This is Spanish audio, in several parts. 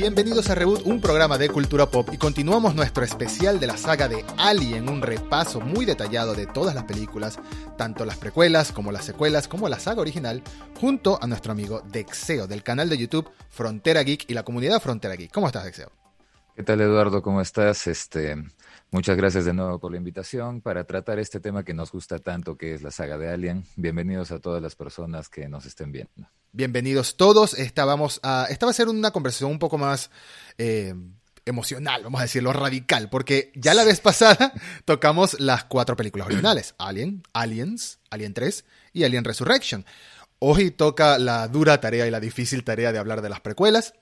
Bienvenidos a Reboot, un programa de cultura pop y continuamos nuestro especial de la saga de Alien, un repaso muy detallado de todas las películas, tanto las precuelas como las secuelas como la saga original, junto a nuestro amigo Dexeo del canal de YouTube Frontera Geek y la comunidad Frontera Geek. ¿Cómo estás, Dexeo? ¿Qué tal, Eduardo? ¿Cómo estás? Este, muchas gracias de nuevo por la invitación para tratar este tema que nos gusta tanto, que es la saga de Alien. Bienvenidos a todas las personas que nos estén viendo. Bienvenidos todos. Esta, vamos a, esta va a ser una conversación un poco más eh, emocional, vamos a decirlo, radical, porque ya la vez pasada tocamos las cuatro películas originales, Alien, Aliens, Alien 3 y Alien Resurrection. Hoy toca la dura tarea y la difícil tarea de hablar de las precuelas.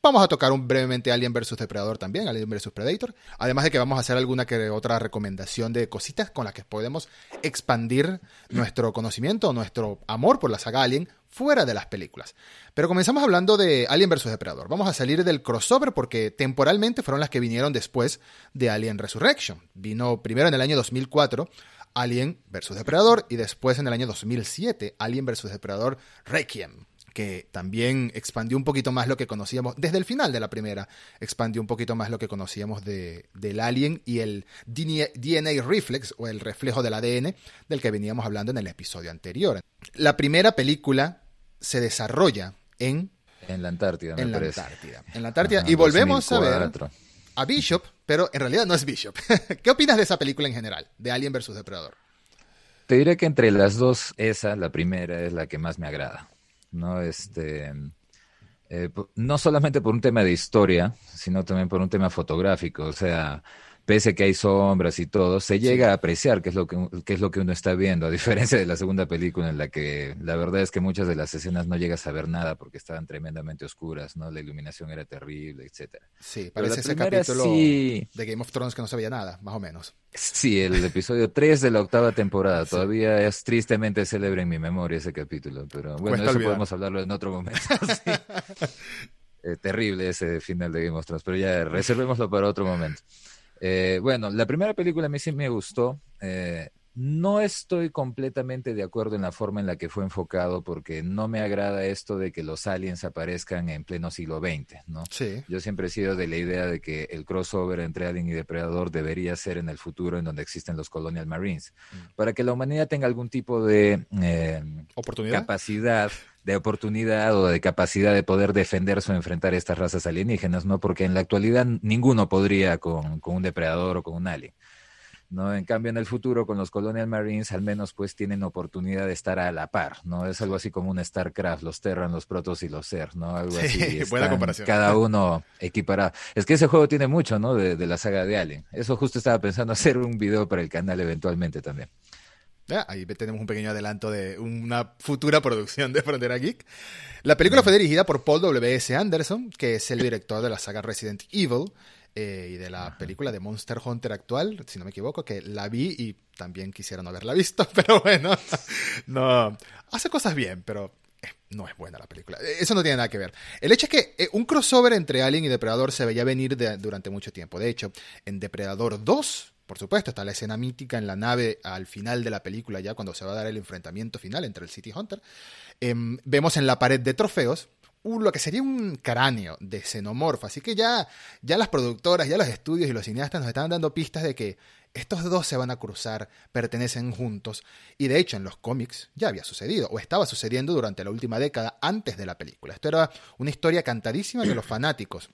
Vamos a tocar un, brevemente Alien vs Depredador también, Alien vs Predator. Además de que vamos a hacer alguna que otra recomendación de cositas con las que podemos expandir nuestro conocimiento, nuestro amor por la saga Alien fuera de las películas. Pero comenzamos hablando de Alien vs Depredador. Vamos a salir del crossover porque temporalmente fueron las que vinieron después de Alien Resurrection. Vino primero en el año 2004 Alien vs Depredador y después en el año 2007 Alien vs Depredador Requiem que también expandió un poquito más lo que conocíamos desde el final de la primera, expandió un poquito más lo que conocíamos de, del alien y el DNA reflex o el reflejo del ADN del que veníamos hablando en el episodio anterior. La primera película se desarrolla en en la Antártida, me en la parece. Antártida. En la Antártida. y volvemos a ver a Bishop, pero en realidad no es Bishop. ¿Qué opinas de esa película en general, de Alien vs Depredador? Te diré que entre las dos, esa, la primera, es la que más me agrada. ¿No? Este, eh, no solamente por un tema de historia, sino también por un tema fotográfico, o sea, pese a que hay sombras y todo, se llega a apreciar qué es, lo que, qué es lo que uno está viendo, a diferencia de la segunda película en la que la verdad es que muchas de las escenas no llegas a ver nada porque estaban tremendamente oscuras, ¿no? La iluminación era terrible, etcétera. Sí, parece ese capítulo sí... de Game of Thrones que no se veía nada, más o menos. Sí, el episodio 3 de la octava temporada. Sí. Todavía es tristemente célebre en mi memoria ese capítulo, pero bueno, Cuesta eso olvidar. podemos hablarlo en otro momento. sí. eh, terrible ese final de Game of Thrones, pero ya reservémoslo para otro momento. Eh, bueno, la primera película a mí sí me gustó. Eh, no estoy completamente de acuerdo en la forma en la que fue enfocado porque no me agrada esto de que los aliens aparezcan en pleno siglo XX, ¿no? Sí. Yo siempre he sido de la idea de que el crossover entre Alien y Depredador debería ser en el futuro en donde existen los Colonial Marines, mm. para que la humanidad tenga algún tipo de eh, ¿Oportunidad? capacidad de oportunidad o de capacidad de poder defenderse o enfrentar estas razas alienígenas, ¿no? Porque en la actualidad ninguno podría con, con un depredador o con un alien. ¿no? En cambio, en el futuro, con los Colonial Marines, al menos pues tienen oportunidad de estar a la par, ¿no? Es algo así como un StarCraft, los Terran, los Protos y los Ser, ¿no? Algo sí, así. buena comparación. Cada uno equiparado. Es que ese juego tiene mucho, ¿no? De, de, la saga de Alien. Eso justo estaba pensando hacer un video para el canal eventualmente también. Ya, ahí tenemos un pequeño adelanto de una futura producción de Frontera Geek. La película fue dirigida por Paul W.S. Anderson, que es el director de la saga Resident Evil eh, y de la Ajá. película de Monster Hunter actual, si no me equivoco, que la vi y también quisiera no haberla visto, pero bueno, no, hace cosas bien, pero eh, no es buena la película. Eso no tiene nada que ver. El hecho es que eh, un crossover entre Alien y Depredador se veía venir de, durante mucho tiempo. De hecho, en Depredador 2, por supuesto, está la escena mítica en la nave al final de la película, ya cuando se va a dar el enfrentamiento final entre el City Hunter. Eh, vemos en la pared de trofeos uh, lo que sería un cráneo de xenomorfo. Así que ya, ya las productoras, ya los estudios y los cineastas nos estaban dando pistas de que estos dos se van a cruzar, pertenecen juntos. Y de hecho, en los cómics ya había sucedido, o estaba sucediendo durante la última década antes de la película. Esto era una historia cantadísima que los fanáticos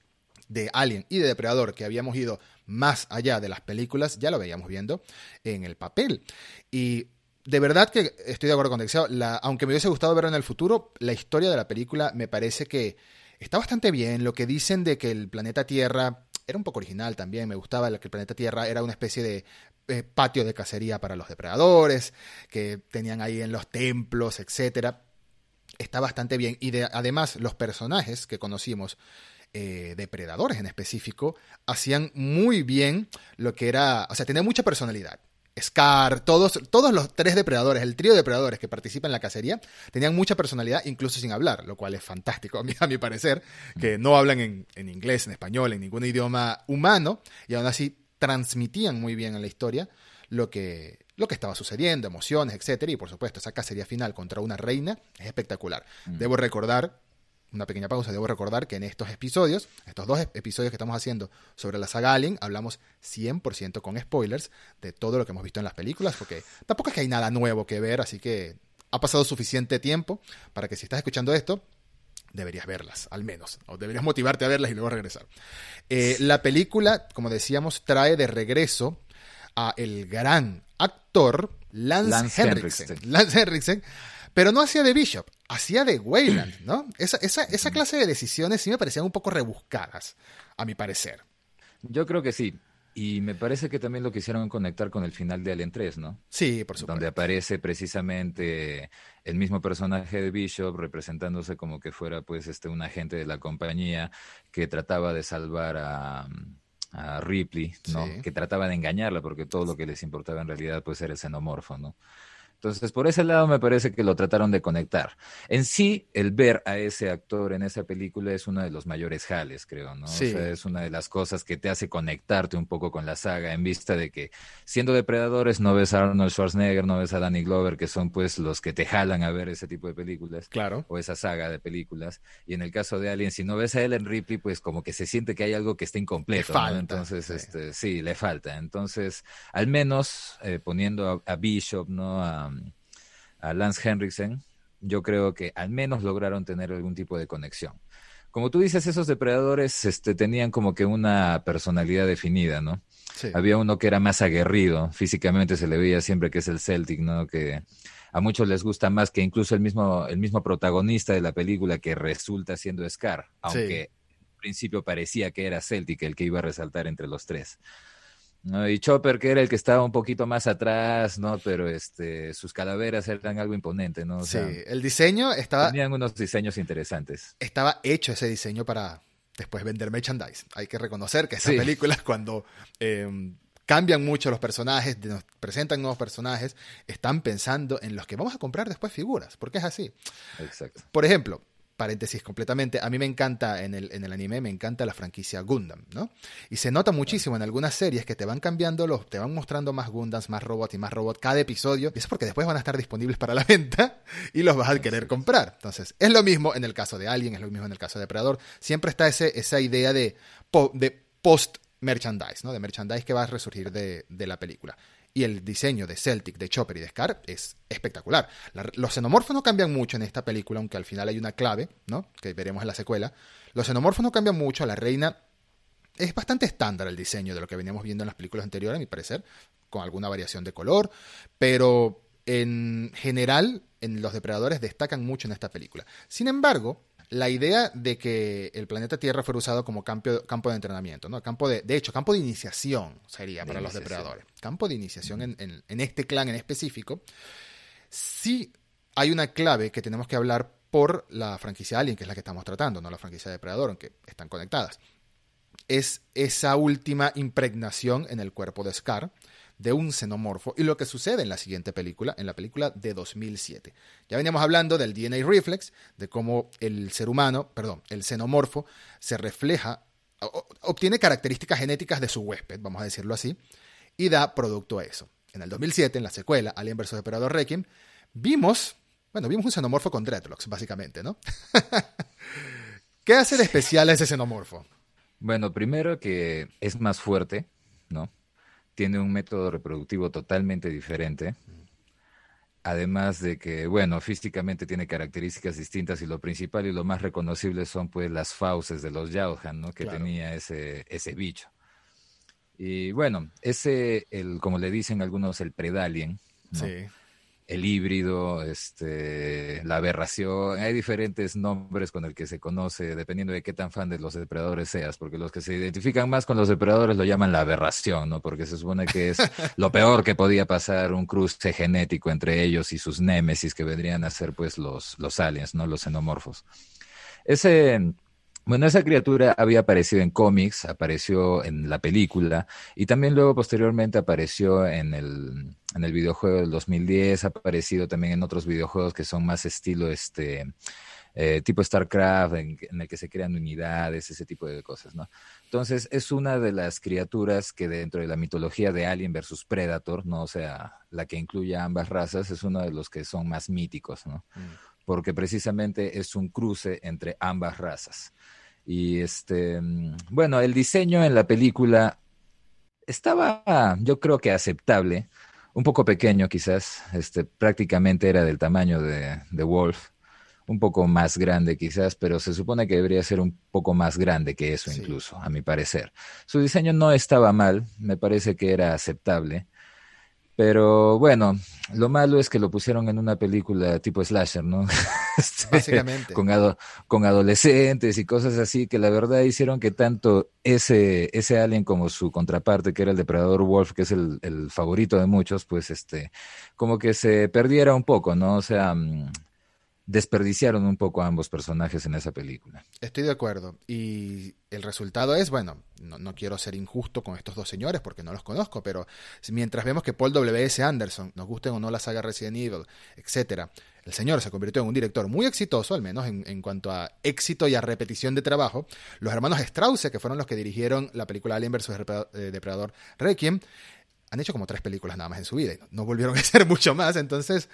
de Alien y de Depredador, que habíamos ido más allá de las películas, ya lo veíamos viendo en el papel. Y de verdad que estoy de acuerdo con Dexeo, la, aunque me hubiese gustado verlo en el futuro, la historia de la película me parece que está bastante bien. Lo que dicen de que el planeta Tierra era un poco original también, me gustaba que el planeta Tierra era una especie de eh, patio de cacería para los depredadores, que tenían ahí en los templos, etcétera. Está bastante bien. Y de, además, los personajes que conocimos eh, depredadores en específico, hacían muy bien lo que era, o sea, tenía mucha personalidad. Scar, todos, todos los tres depredadores, el trío de depredadores que participan en la cacería, tenían mucha personalidad, incluso sin hablar, lo cual es fantástico a mi, a mi parecer, que no hablan en, en, inglés, en español, en ningún idioma humano, y aún así transmitían muy bien en la historia lo que, lo que estaba sucediendo, emociones, etcétera, y por supuesto, esa cacería final contra una reina es espectacular. Mm. Debo recordar una pequeña pausa, debo recordar que en estos episodios, estos dos episodios que estamos haciendo sobre la saga Alien, hablamos 100% con spoilers de todo lo que hemos visto en las películas, porque tampoco es que hay nada nuevo que ver, así que ha pasado suficiente tiempo para que si estás escuchando esto, deberías verlas, al menos, o deberías motivarte a verlas y luego regresar. Eh, la película, como decíamos, trae de regreso a el gran actor Lance, Henriksen. Lance Henriksen, pero no hacía de Bishop, hacía de Wayland, ¿no? Esa, esa, esa clase de decisiones sí me parecían un poco rebuscadas, a mi parecer. Yo creo que sí. Y me parece que también lo quisieron conectar con el final de Alien 3, ¿no? Sí, por supuesto. Donde aparece precisamente el mismo personaje de Bishop representándose como que fuera pues este un agente de la compañía que trataba de salvar a, a Ripley, ¿no? Que trataba de engañarla porque todo lo que les importaba en realidad pues era el xenomorfo, ¿no? Entonces, por ese lado me parece que lo trataron de conectar. En sí, el ver a ese actor en esa película es uno de los mayores jales, creo, ¿no? Sí. O sea, es una de las cosas que te hace conectarte un poco con la saga, en vista de que, siendo depredadores, no ves a Arnold Schwarzenegger, no ves a Danny Glover, que son pues los que te jalan a ver ese tipo de películas. Claro. O esa saga de películas. Y en el caso de Alien, si no ves a Ellen Ripley, pues como que se siente que hay algo que está incompleto. ¿no? Entonces, sí. este, sí, le falta. Entonces, al menos eh, poniendo a, a Bishop, ¿no? A, a Lance Henriksen, yo creo que al menos lograron tener algún tipo de conexión. Como tú dices, esos depredadores este, tenían como que una personalidad definida, ¿no? Sí. Había uno que era más aguerrido, físicamente se le veía siempre que es el Celtic, ¿no? Que a muchos les gusta más que incluso el mismo, el mismo protagonista de la película que resulta siendo Scar, aunque sí. en principio parecía que era Celtic el que iba a resaltar entre los tres. ¿No? Y Chopper, que era el que estaba un poquito más atrás, ¿no? Pero este, sus calaveras eran algo imponente, ¿no? O sea, sí, el diseño estaba... Tenían unos diseños interesantes. Estaba hecho ese diseño para después vender merchandise. Hay que reconocer que esas sí. películas cuando eh, cambian mucho los personajes, nos presentan nuevos personajes, están pensando en los que vamos a comprar después figuras, porque es así. Exacto. Por ejemplo, paréntesis completamente, a mí me encanta en el, en el anime, me encanta la franquicia Gundam, ¿no? Y se nota muchísimo en algunas series que te van cambiando los, te van mostrando más Gundams, más robots y más robots cada episodio, y eso es porque después van a estar disponibles para la venta y los vas a querer comprar. Entonces, es lo mismo en el caso de Alien, es lo mismo en el caso de Depredador, siempre está ese, esa idea de, de post merchandise, ¿no? De merchandise que va a resurgir de, de la película y el diseño de Celtic, de Chopper y de Scar es espectacular. La, los xenomorfos no cambian mucho en esta película, aunque al final hay una clave, ¿no? Que veremos en la secuela. Los xenomorfos no cambian mucho, la reina es bastante estándar el diseño de lo que veníamos viendo en las películas anteriores, a mi parecer, con alguna variación de color, pero en general en los depredadores destacan mucho en esta película. Sin embargo, la idea de que el planeta Tierra fuera usado como campo, campo de entrenamiento, ¿no? Campo de, de hecho, campo de iniciación sería de para iniciación. los depredadores. Campo de iniciación en, en, en, este clan en específico. Sí hay una clave que tenemos que hablar por la franquicia Alien, que es la que estamos tratando, no la franquicia de Depredador, aunque están conectadas. Es esa última impregnación en el cuerpo de Scar, de un xenomorfo y lo que sucede en la siguiente película, en la película de 2007. Ya veníamos hablando del DNA reflex, de cómo el ser humano, perdón, el xenomorfo se refleja, obtiene características genéticas de su huésped, vamos a decirlo así, y da producto a eso. En el 2007, en la secuela Alien vs. Depredador Requiem, vimos, bueno, vimos un xenomorfo con dreadlocks, básicamente, ¿no? ¿Qué hace de especial a ese xenomorfo? Bueno, primero que es más fuerte, ¿no? Tiene un método reproductivo totalmente diferente. Además de que, bueno, físicamente tiene características distintas y lo principal y lo más reconocible son pues las fauces de los Yauhan, ¿no? Que claro. tenía ese, ese bicho. Y bueno, ese, el, como le dicen algunos, el predalien, ¿no? Sí el híbrido, este, la aberración. Hay diferentes nombres con el que se conoce, dependiendo de qué tan fan de los depredadores seas, porque los que se identifican más con los depredadores lo llaman la aberración, ¿no? Porque se supone que es lo peor que podía pasar un cruce genético entre ellos y sus némesis que vendrían a ser pues los, los aliens, ¿no? Los xenomorfos. Ese bueno, esa criatura había aparecido en cómics, apareció en la película y también luego posteriormente apareció en el, en el videojuego del 2010, ha aparecido también en otros videojuegos que son más estilo este eh, tipo StarCraft, en, en, el que se crean unidades, ese tipo de cosas, ¿no? Entonces es una de las criaturas que dentro de la mitología de Alien versus Predator, ¿no? O sea, la que incluye a ambas razas, es uno de los que son más míticos, ¿no? Mm porque precisamente es un cruce entre ambas razas. Y este, mm, bueno, el diseño en la película estaba, yo creo que aceptable, un poco pequeño quizás, este, prácticamente era del tamaño de, de Wolf, un poco más grande quizás, pero se supone que debería ser un poco más grande que eso incluso, a mi parecer. Su diseño no estaba mal, me parece que era aceptable. Pero bueno, lo malo es que lo pusieron en una película tipo slasher, ¿no? Este, Básicamente. con, con adolescentes y cosas así, que la verdad hicieron que tanto ese, ese alien como su contraparte, que era el depredador Wolf, que es el, el favorito de muchos, pues este, como que se perdiera un poco, ¿no? O sea, mm, desperdiciaron un poco a ambos personajes en esa película. Estoy de acuerdo. Y el resultado es, bueno, no, quiero ser injusto con estos dos señores porque no los conozco, pero mientras vemos que Paul W.S. Anderson, nos guste o no la saga Resident Evil, etcétera, el señor se convirtió en un director muy exitoso, al menos en, cuanto a éxito y a repetición de trabajo. Los hermanos Strauss, que fueron los que dirigieron la película Alien vs. Eh, Depredador Requiem, han hecho como tres películas nada más en su vida y no volvieron a hacer mucho más. Entonces,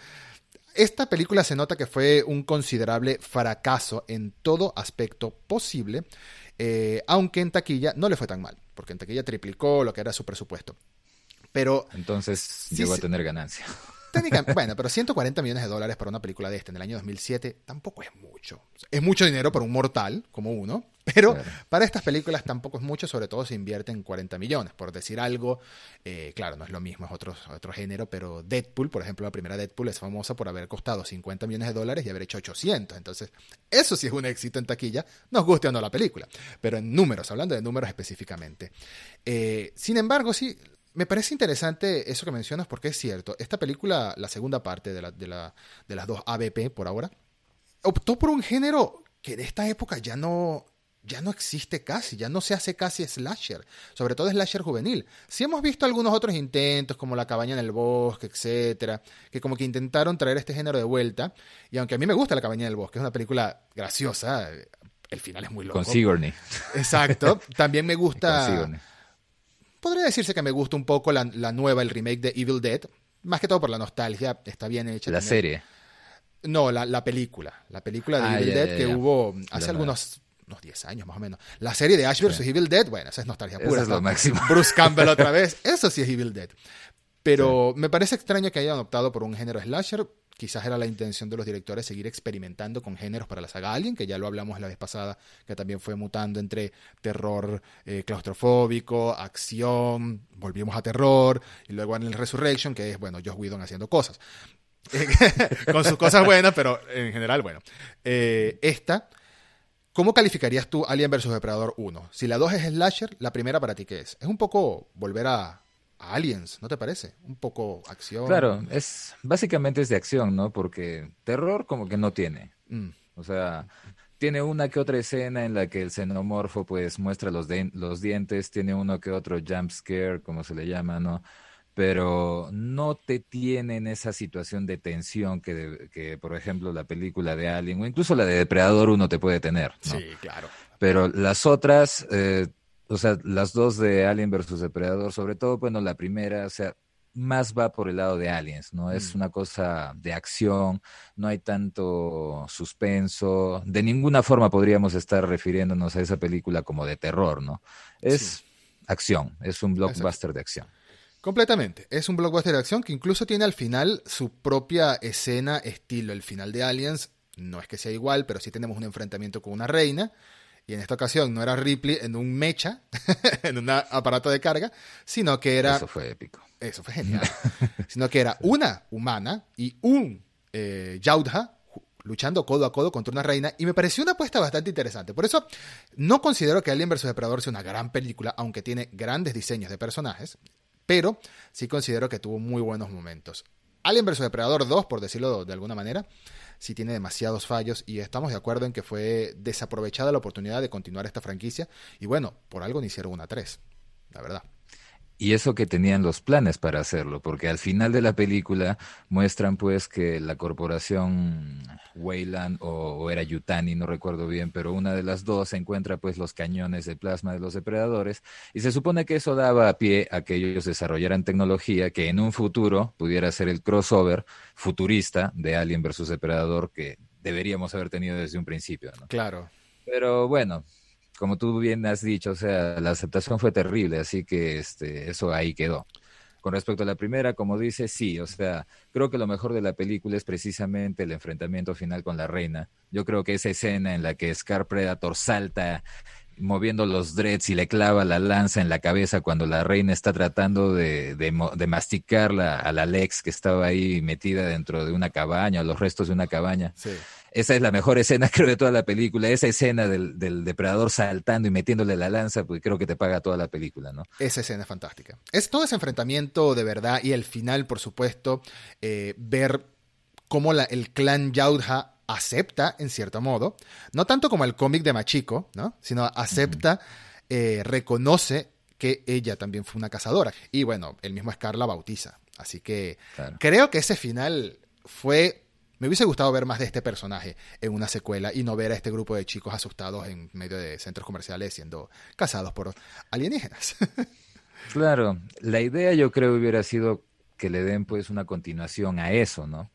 esta película se nota que fue un considerable fracaso en todo aspecto posible, eh, aunque en taquilla no le fue tan mal, porque en taquilla triplicó lo que era su presupuesto. Pero entonces llegó a tener ganancia. Bueno, pero 140 millones de dólares para una película de este en el año 2007 tampoco es mucho. Es mucho dinero para un mortal como uno, pero para estas películas tampoco es mucho, sobre todo si invierten 40 millones. Por decir algo, eh, claro, no es lo mismo, es otro, otro género, pero Deadpool, por ejemplo, la primera Deadpool es famosa por haber costado 50 millones de dólares y haber hecho 800. Entonces, eso sí es un éxito en taquilla, nos guste o no la película, pero en números, hablando de números específicamente. Eh, sin embargo, sí, me parece interesante eso que mencionas porque es cierto. Esta película, la segunda parte de, la, de, la, de las dos ABP por ahora, optó por un género que de esta época ya no, ya no existe casi, ya no se hace casi slasher, sobre todo slasher juvenil. Sí hemos visto algunos otros intentos, como La cabaña en el bosque, etcétera, que como que intentaron traer este género de vuelta. Y aunque a mí me gusta La cabaña en el bosque, es una película graciosa, el final es muy loco. Con Sigourney. Exacto. También me gusta podría decirse que me gusta un poco la, nueva, el remake de Evil Dead, más que todo por la nostalgia, está bien hecha. La serie. No, la, película, la película de ah, Evil Dead que hubo hace algunos unos 10 años más o menos. La serie de Ash vs. Evil Dead, bueno, esa es nostalgia pura. es lo máximo. Bruce Campbell otra vez, eso sí es Evil Dead. Pero me parece extraño que hayan optado por un género slasher Quizás era la intención de los directores seguir experimentando con géneros para la saga Alien, que ya lo hablamos la vez pasada, que también fue mutando entre terror eh, claustrofóbico, acción, volvimos a terror, y luego en el Resurrection, que es, bueno, Josh Whedon haciendo cosas. con sus cosas buenas, pero en general, bueno. Eh, esta, ¿cómo calificarías tú Alien vs. Depredador 1? Si la 2 es slasher, la primera para ti qué es? Es un poco volver a, Aliens, ¿no te parece? Un poco acción. Claro, es básicamente es de acción, ¿no? Porque terror como que no tiene. Mm. O sea, tiene una que otra escena en la que el xenomorfo pues muestra los, los dientes, tiene uno que otro jump scare, como se le llama, ¿no? Pero no te tiene en esa situación de tensión que, que, por ejemplo, la película de Alien o incluso la de Depredador uno te puede tener. ¿no? Sí, claro. Pero las otras eh, o sea, las dos de Alien versus Depredador, sobre todo, bueno, la primera, o sea, más va por el lado de Aliens, ¿no? Es mm. una cosa de acción, no hay tanto suspenso, de ninguna forma podríamos estar refiriéndonos a esa película como de terror, ¿no? Es acción, es un blockbuster de acción. Completamente, es un blockbuster de acción que incluso tiene al final su propia escena estilo el final de Aliens, no es que sea igual, pero sí tenemos un enfrentamiento con una reina y en esta ocasión no era Ripley en un mecha, en un aparato de carga, sino que era... Eso fue épico. Eso fue genial. sino que era una humana y un eh, Yaudha luchando codo a codo contra una reina y me pareció una apuesta bastante interesante. Por eso no considero que Alien vs. Depredador sea una gran película, aunque tiene grandes diseños de personajes, pero sí considero que tuvo muy buenos momentos. Alien vs. Depredador 2, por decirlo de alguna manera, sí tiene demasiados fallos y estamos de acuerdo en que fue desaprovechada la oportunidad de continuar esta franquicia y bueno, por algo no hicieron una 3, la verdad. Y eso que tenían los planes para hacerlo, porque al final de la película muestran pues que la corporación Weyland o, era Yutani, no recuerdo bien, pero una de las dos encuentra pues los cañones de plasma de los depredadores y se supone que eso daba a pie a que ellos desarrollaran tecnología que en un futuro pudiera ser el crossover futurista de Alien versus Depredador que deberíamos haber tenido desde un principio. Claro. Pero bueno, como tú bien has dicho, o sea, la aceptación fue terrible, así que este, eso ahí quedó. Con respecto a la primera, como dice, sí, o sea, creo que lo mejor de la película es precisamente el enfrentamiento final con la reina. Yo creo que esa escena en la que Scar Predator salta moviendo los dreads y le clava la lanza en la cabeza cuando la reina está tratando de, de, masticarla a la Lex que estaba ahí metida dentro de una cabaña, los restos de una cabaña. Sí. Esa es la mejor escena, creo, de toda la película. Esa escena del, depredador saltando y metiéndole la lanza, pues creo que te paga toda la película, ¿no? Esa escena es fantástica. Es todo ese enfrentamiento de verdad y el final, por supuesto, eh, ver cómo la, el clan Yaudha acepta, en cierto modo, no tanto como el cómic de Machiko, ¿no? Sino acepta, eh, reconoce que ella también fue una cazadora. Y bueno, el mismo Scar la bautiza. Así que creo que ese final fue me hubiese gustado ver más de este personaje en una secuela y no ver a este grupo de chicos asustados en medio de centros comerciales siendo cazados por alienígenas. claro, la idea yo creo hubiera sido que le den pues una continuación a eso, ¿no?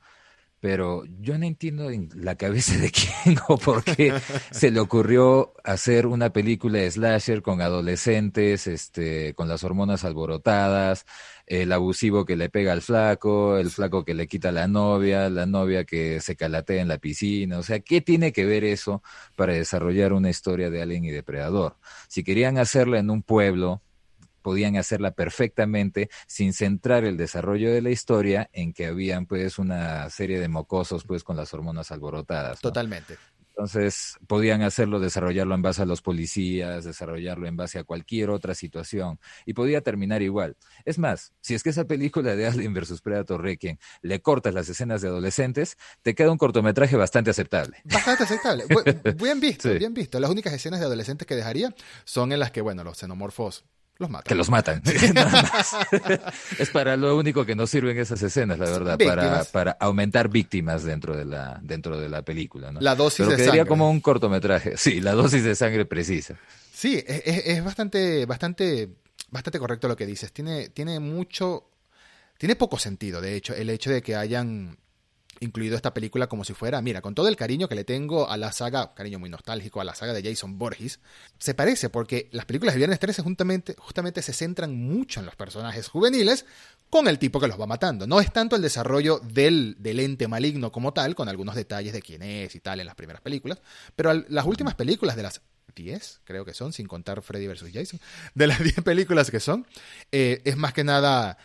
Pero yo no entiendo en la cabeza de quién o por qué se le ocurrió hacer una película de slasher con adolescentes, este, con las hormonas alborotadas, el abusivo que le pega al flaco, el flaco que le quita a la novia, la novia que se calatea en la piscina, o sea, ¿qué tiene que ver eso para desarrollar una historia de Alien y Depredador? Si querían hacerla en un pueblo, podían hacerla perfectamente sin centrar el desarrollo de la historia en que habían pues una serie de mocosos pues con las hormonas alborotadas. Totalmente. Entonces, podían hacerlo, desarrollarlo en base a los policías, desarrollarlo en base a cualquier otra situación, y podía terminar igual. Es más, si es que esa película de Alien vs. Predator Requiem le cortas las escenas de adolescentes, te queda un cortometraje bastante aceptable. Bastante aceptable. bien visto, bien visto. Las únicas escenas de adolescentes que dejaría son en las que, bueno, los xenomorfos los matan. Que los matan. es para lo único que nos sirven esas escenas, la verdad, para, para, aumentar víctimas dentro de la, dentro de la película. ¿no? La dosis Pero de sangre. como un cortometraje. Sí, la dosis de sangre precisa. Sí, es, es, bastante, bastante, bastante correcto lo que dices. Tiene, tiene mucho, tiene poco sentido, de hecho, el hecho de que hayan incluido esta película como si fuera, mira, con todo el cariño que le tengo a la saga, cariño muy nostálgico, a la saga de Jason Borges, se parece porque las películas de Viernes 13 justamente, justamente se centran mucho en los personajes juveniles con el tipo que los va matando. No es tanto el desarrollo del, ente maligno como tal, con algunos detalles de quién es y tal en las primeras películas, pero las últimas películas de las 10, creo que son, sin contar Freddy vs. Jason, de las 10 películas que son, eh, es más que nada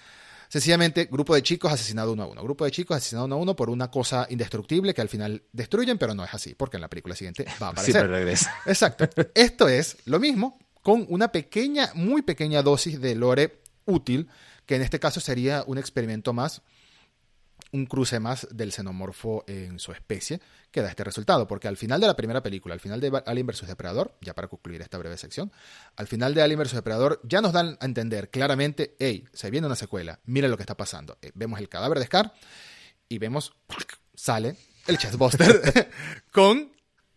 Sencillamente, grupo de chicos asesinado uno a uno. Grupo de chicos asesinado uno a uno por una cosa indestructible que al final destruyen, pero no es así, porque en la película siguiente va a aparecer. Siempre regresa. Exacto. Esto es lo mismo con una pequeña, muy pequeña dosis de lore útil, que en este caso sería un experimento más un cruce más del xenomorfo en su especie que da este resultado, porque al final de la primera película, al final de Alien vs. Depredador, ya para concluir esta breve sección, al final de Alien vs. Depredador ya nos dan a entender claramente, hey, se viene una secuela, mira lo que está pasando. Eh, vemos el cadáver de Scar y vemos, sale el chestbuster con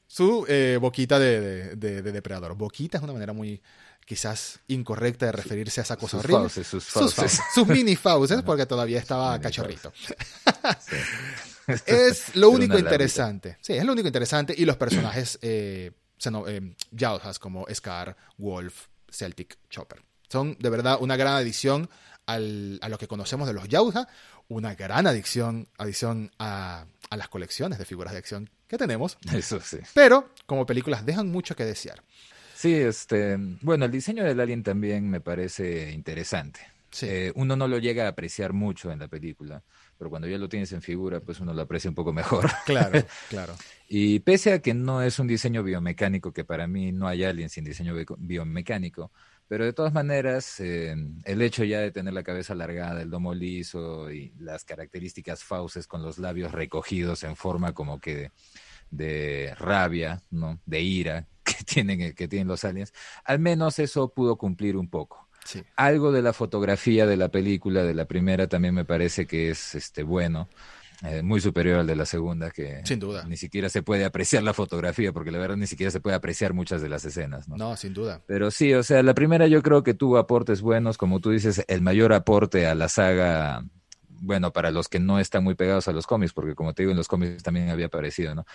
su eh, boquita de, de, depredador. Boquita es una manera muy quizás incorrecta de referirse a esa cosa sus horrible. sus, sus, mini fauces, porque todavía estaba cachorrito. es lo único interesante. Sí, es lo único interesante. Y los personajes eh, eh como Scar, Wolf, Celtic, Chopper. Son de verdad una gran adición al, a lo que conocemos de los Yautja, una gran adición, adición a, a las colecciones de figuras de acción que tenemos. Eso sí. Pero como películas dejan mucho que desear. Sí, este, bueno, el diseño del alien también me parece interesante. Eh, uno no lo llega a apreciar mucho en la película, pero cuando ya lo tienes en figura, pues uno lo aprecia un poco mejor. Claro, claro. y pese a que no es un diseño biomecánico, que para mí no hay alien sin diseño biomecánico, pero de todas maneras, eh, el hecho ya de tener la cabeza alargada, el domo liso y las características fauces con los labios recogidos en forma como que de rabia, ¿no? De ira, que tienen, que tienen los aliens, al menos eso pudo cumplir un poco. Algo de la fotografía de la película, de la primera, también me parece que es este bueno. Eh, muy superior al de la segunda, que sin duda. ni siquiera se puede apreciar la fotografía, porque la verdad ni siquiera se puede apreciar muchas de las escenas. ¿no? no, sin duda. Pero sí, o sea, la primera yo creo que tuvo aportes buenos, como tú dices, el mayor aporte a la saga bueno, para los que no están muy pegados a los cómics, porque como te digo, en los cómics también había aparecido, ¿no?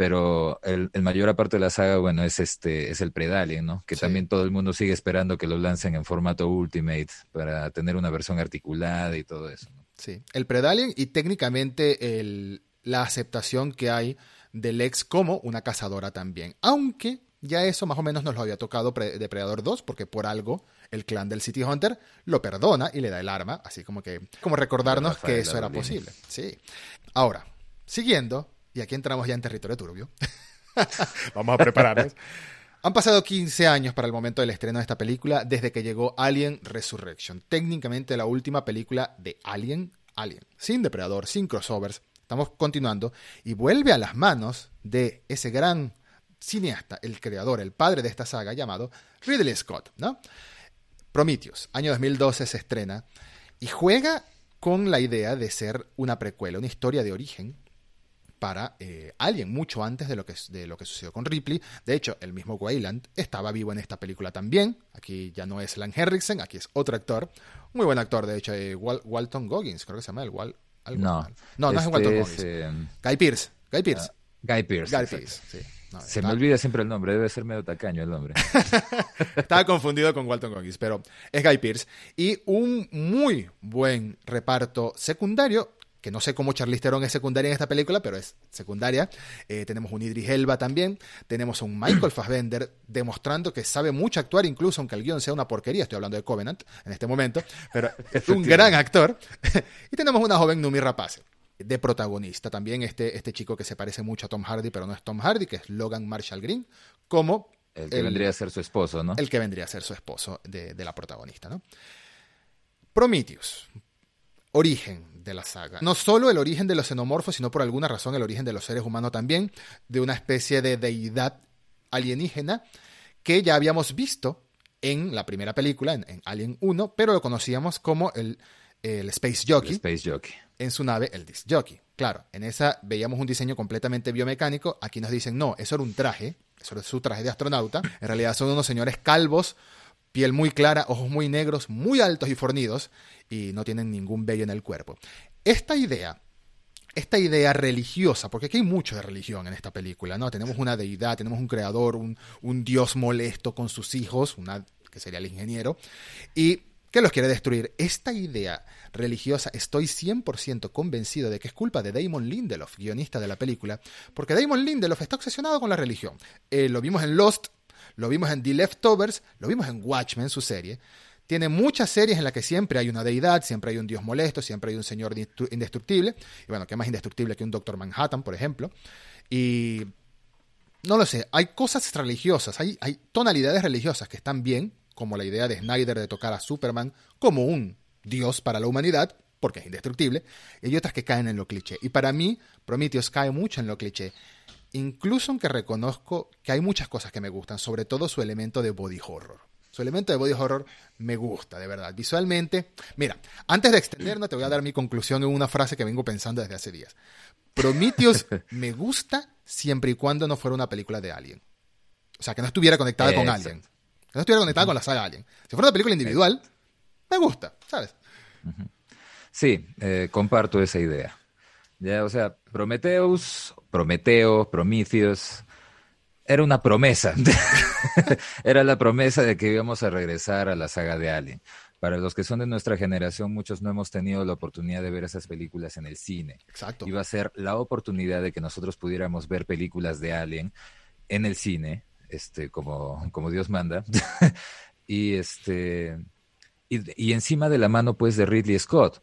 Pero el, mayor parte de la saga, bueno, es este, es el Predalien, ¿no? Que también todo el mundo sigue esperando que lo lancen en formato Ultimate para tener una versión articulada y todo eso. Sí, el Predalien y técnicamente el, la aceptación que hay del ex como una cazadora también. Aunque ya eso más o menos nos lo había tocado Depredador 2, porque por algo el clan del City Hunter lo perdona y le da el arma, así como que, como recordarnos que eso era posible. Sí. Ahora, siguiendo, y aquí entramos ya en territorio turbio. Vamos a prepararnos. Han pasado 15 años para el momento del estreno de esta película, desde que llegó Alien Resurrection, técnicamente la última película de Alien, Alien, sin depredador, sin crossovers. Estamos continuando y vuelve a las manos de ese gran cineasta, el creador, el padre de esta saga llamado Ridley Scott, ¿no? Prometheus, año 2012 se estrena y juega con la idea de ser una precuela, una historia de origen para eh, Alien, mucho antes de lo, que, de lo que sucedió con Ripley. De hecho, el mismo Wayland estaba vivo en esta película también. Aquí ya no es Lan Henriksen, aquí es otro actor. Muy buen actor, de hecho, eh, Walton Goggins, creo que se llama el Wal no, no, no es Walton este Goggins. Eh, Guy Pierce. Guy Pierce. Ah, Guy Pierce. Guy Pierce, sí. Se me olvida siempre el nombre, debe ser medio tacaño el nombre. Estaba confundido con Walton Goggins, pero es Guy Pierce. Y un muy buen reparto secundario, que no sé cómo Charlize Theron es secundaria en esta película, pero es secundaria. Eh, tenemos un Idris Elba también. Tenemos a un Michael Fassbender demostrando que sabe mucho actuar, incluso aunque el guion sea una porquería. Estoy hablando de Covenant en este momento, pero es un gran actor. y tenemos una joven Numi Rapace de protagonista. También este, este chico que se parece mucho a Tom Hardy, pero no es Tom Hardy, que es Logan Marshall Green, como... El que vendría a ser su esposo, ¿no? El que vendría a ser su esposo de, la protagonista, ¿no? Prometheus. Origen de la saga. No solo el origen de los xenomorfos, sino por alguna razón el origen de los seres humanos también, de una especie de deidad alienígena que ya habíamos visto en la primera película, en, Alien 1, pero lo conocíamos como el, el Space Jockey. Space Jockey en su nave el disc jockey. Claro, en esa veíamos un diseño completamente biomecánico. Aquí nos dicen, no, eso era un traje, eso era su traje de astronauta. En realidad son unos señores calvos, piel muy clara, ojos muy negros, muy altos y fornidos, y no tienen ningún vello en el cuerpo. Esta idea esta idea religiosa, porque aquí hay mucho de religión en esta película, ¿no? Tenemos una deidad, tenemos un creador, un, un dios molesto con sus hijos, una, que sería el ingeniero, y que los quiere destruir. Esta idea religiosa estoy 100% convencido de que es culpa de Damon Lindelof, guionista de la película, porque Damon Lindelof está obsesionado con la religión. Eh, lo vimos en Lost, lo vimos en The Leftovers, lo vimos en Watchmen, su serie. Tiene muchas series en las que siempre hay una deidad, siempre hay un dios molesto, siempre hay un señor indestructible. Y bueno, ¿qué más indestructible que un Doctor Manhattan, por ejemplo? Y no lo sé, hay cosas religiosas, hay, tonalidades religiosas que están bien, como la idea de Snyder de tocar a Superman como un dios para la humanidad, porque es indestructible, y hay otras que caen en lo cliché. Y para mí, Prometheus cae mucho en lo cliché. Incluso aunque reconozco que hay muchas cosas que me gustan, sobre todo su elemento de body horror. Su elemento de body horror me gusta, de verdad. Visualmente, mira, antes de extendernos, te voy a dar mi conclusión en una frase que vengo pensando desde hace días. Prometheus me gusta siempre y cuando no fuera una película de Alien. O sea, que no estuviera conectada con Alien no estuviera conectada con la saga Alien. Si fuera una película individual, me gusta, ¿sabes? Sí, eh, comparto esa idea. Ya, o sea, Prometheus, Prometeo, Prometheus, era una promesa. era la promesa de que íbamos a regresar a la saga de Alien. Para los que son de nuestra generación, muchos no hemos tenido la oportunidad de ver esas películas en el cine. Exacto. Iba a ser la oportunidad de que nosotros pudiéramos ver películas de Alien en el cine, este, como, como Dios manda. y este y, encima de la mano pues de Ridley Scott.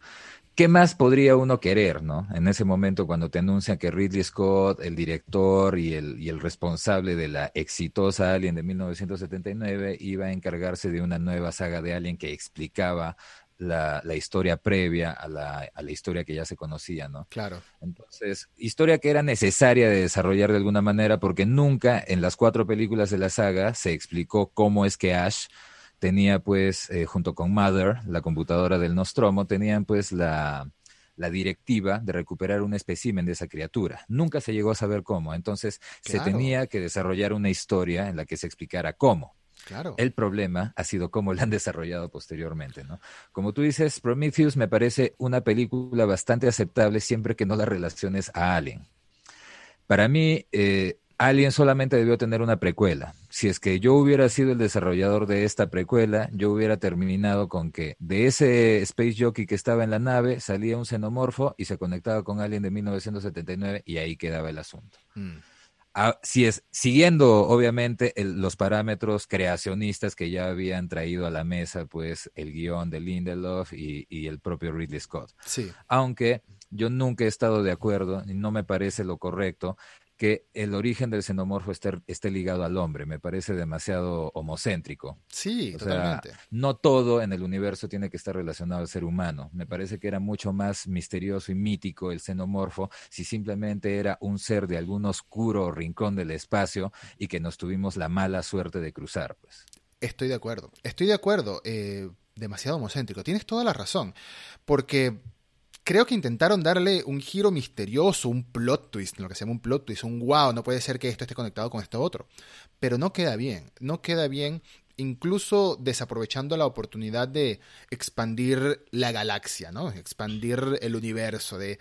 ¿Qué más podría uno querer, no? En ese momento cuando te anuncian que Ridley Scott, el director y el, y el responsable de la exitosa Alien de 1979, iba a encargarse de una nueva saga de Alien que explicaba la, la, historia previa a la, a la, historia que ya se conocía, ¿no? Claro. Entonces, historia que era necesaria de desarrollar de alguna manera porque nunca en las cuatro películas de la saga se explicó cómo es que Ash tenía pues, eh, junto con Mother, la computadora del Nostromo, tenían pues la, la directiva de recuperar un espécimen de esa criatura. Nunca se llegó a saber cómo, entonces se tenía que desarrollar una historia en la que se explicara cómo. Claro. El problema ha sido cómo la han desarrollado posteriormente, ¿no? Como tú dices, Prometheus me parece una película bastante aceptable siempre que no la relaciones a Alien. Para mí, eh, Alien solamente debió tener una precuela. Si es que yo hubiera sido el desarrollador de esta precuela, yo hubiera terminado con que de ese Space Jockey que estaba en la nave salía un xenomorfo y se conectaba con Alien de 1979 y ahí quedaba el asunto. Mm. Ah, si es siguiendo obviamente los parámetros creacionistas que ya habían traído a la mesa pues el guion de Lindelof y, y el propio Ridley Scott. Sí. Aunque yo nunca he estado de acuerdo y no me parece lo correcto que el origen del xenomorfo esté, ligado al hombre. Me parece demasiado homocéntrico. Sí, o totalmente. Sea, no todo en el universo tiene que estar relacionado al ser humano. Me parece que era mucho más misterioso y mítico el xenomorfo si simplemente era un ser de algún oscuro rincón del espacio y que nos tuvimos la mala suerte de cruzar. Pues. Estoy de acuerdo. Estoy de acuerdo. Eh, demasiado homocéntrico. Tienes toda la razón. Porque creo que intentaron darle un giro misterioso, un plot twist, lo que se llama un plot twist, un wow, no puede ser que esto esté conectado con esto otro. Pero no queda bien, no queda bien, incluso desaprovechando la oportunidad de expandir la galaxia, ¿no? Expandir el universo, de...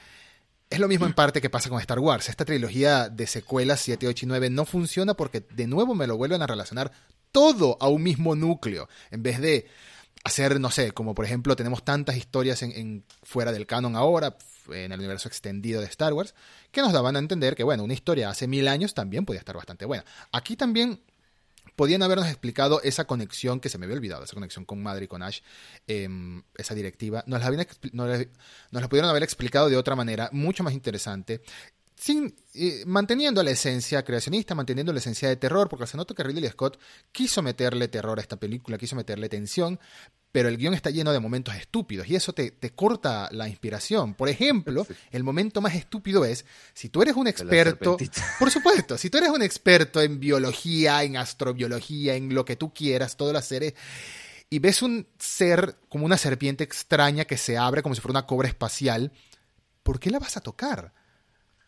Es lo mismo en parte que pasa con Star Wars. Esta trilogía de secuelas 7, 8 y 9 no funciona porque de nuevo me lo vuelven a relacionar todo a un mismo núcleo, en vez de hacer, no sé, como por ejemplo tenemos tantas historias en, fuera del canon ahora, en el universo extendido de Star Wars, que nos daban a entender que, bueno, una historia hace mil años también podía estar bastante buena. Aquí también podían habernos explicado esa conexión que se me había olvidado, esa conexión con Madre y con Ash, em, esa directiva. Nos la, nos la pudieron haber explicado de otra manera, mucho más interesante sin, eh, manteniendo la esencia creacionista, manteniendo la esencia de terror, porque se nota que Ridley Scott quiso meterle terror a esta película, quiso meterle tensión, pero el guion está lleno de momentos estúpidos y eso te, te corta la inspiración. Por ejemplo, el momento más estúpido es, si tú eres un experto, por supuesto, si tú eres un experto en biología, en astrobiología, en lo que tú quieras, todas las series, y ves un ser como una serpiente extraña que se abre como si fuera una cobra espacial, ¿por qué la vas a tocar?